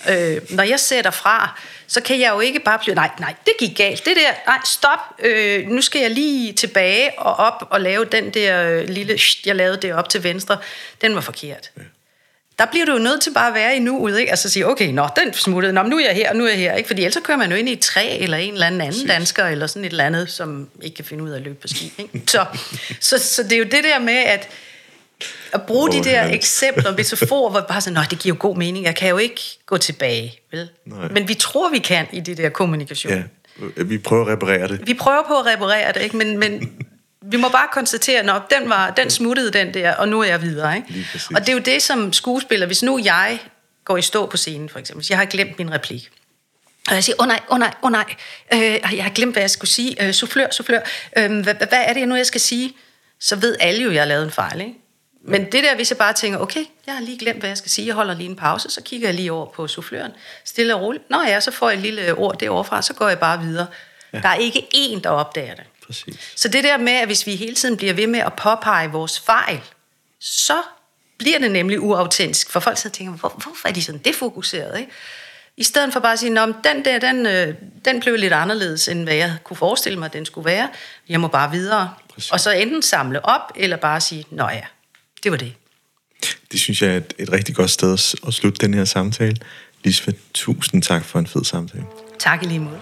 øh, når jeg ser derfra, så kan jeg jo ikke bare blive, nej, nej, det gik galt, det der, nej, stop, øh, nu skal jeg lige tilbage og op og lave den der øh, lille, jeg lavede det op til venstre, den var forkert. Ja der bliver du jo nødt til bare at være i nuet, ikke? Altså sige, okay, nå, den smuttede, nå, nu er jeg her, nu er jeg her, ikke? Fordi ellers så kører man jo ind i et træ, eller en eller anden anden dansker, eller sådan et eller andet, som ikke kan finde ud af at løbe på ski, ikke? Så, så, så det er jo det der med, at at bruge oh, de der ja. eksempler, metaforer, hvor bare sådan, nej, det giver jo god mening, jeg kan jo ikke gå tilbage, vel? Nej. Men vi tror, vi kan i det der kommunikation. Ja, vi prøver at reparere det. Vi prøver på at reparere det, ikke? Men, men vi må bare konstatere, at den, var, den smuttede den der, og nu er jeg videre. Ikke? Og det er jo det som skuespiller, hvis nu jeg går i stå på scenen, for eksempel, jeg har glemt min replik, og jeg siger, åh oh, nej, åh oh, nej, åh oh, nej, øh, jeg har glemt, hvad jeg skulle sige, øh, soufflør, soufflør, øh, hvad, hvad er det nu, jeg skal sige? Så ved alle jo, at jeg har lavet en fejl, ikke? Men det der, hvis jeg bare tænker, okay, jeg har lige glemt, hvad jeg skal sige, jeg holder lige en pause, så kigger jeg lige over på souffløren, stille og roligt. Nå ja, så får jeg et lille ord derovre fra, så går jeg bare videre. Ja. Der er ikke én, der opdager det. Præcis. Så det der med, at hvis vi hele tiden bliver ved med at påpege vores fejl, så bliver det nemlig uautentisk. For folk og tænker, Hvor, hvorfor er de sådan defokuseret? Ikke? I stedet for bare at sige, at den der, den, øh, den blev lidt anderledes, end hvad jeg kunne forestille mig, den skulle være. Jeg må bare videre. Præcis. Og så enten samle op, eller bare sige, nå ja, det var det. Det synes jeg er et, et rigtig godt sted at slutte den her samtale. Lisbeth, tusind tak for en fed samtale. Tak i lige måde.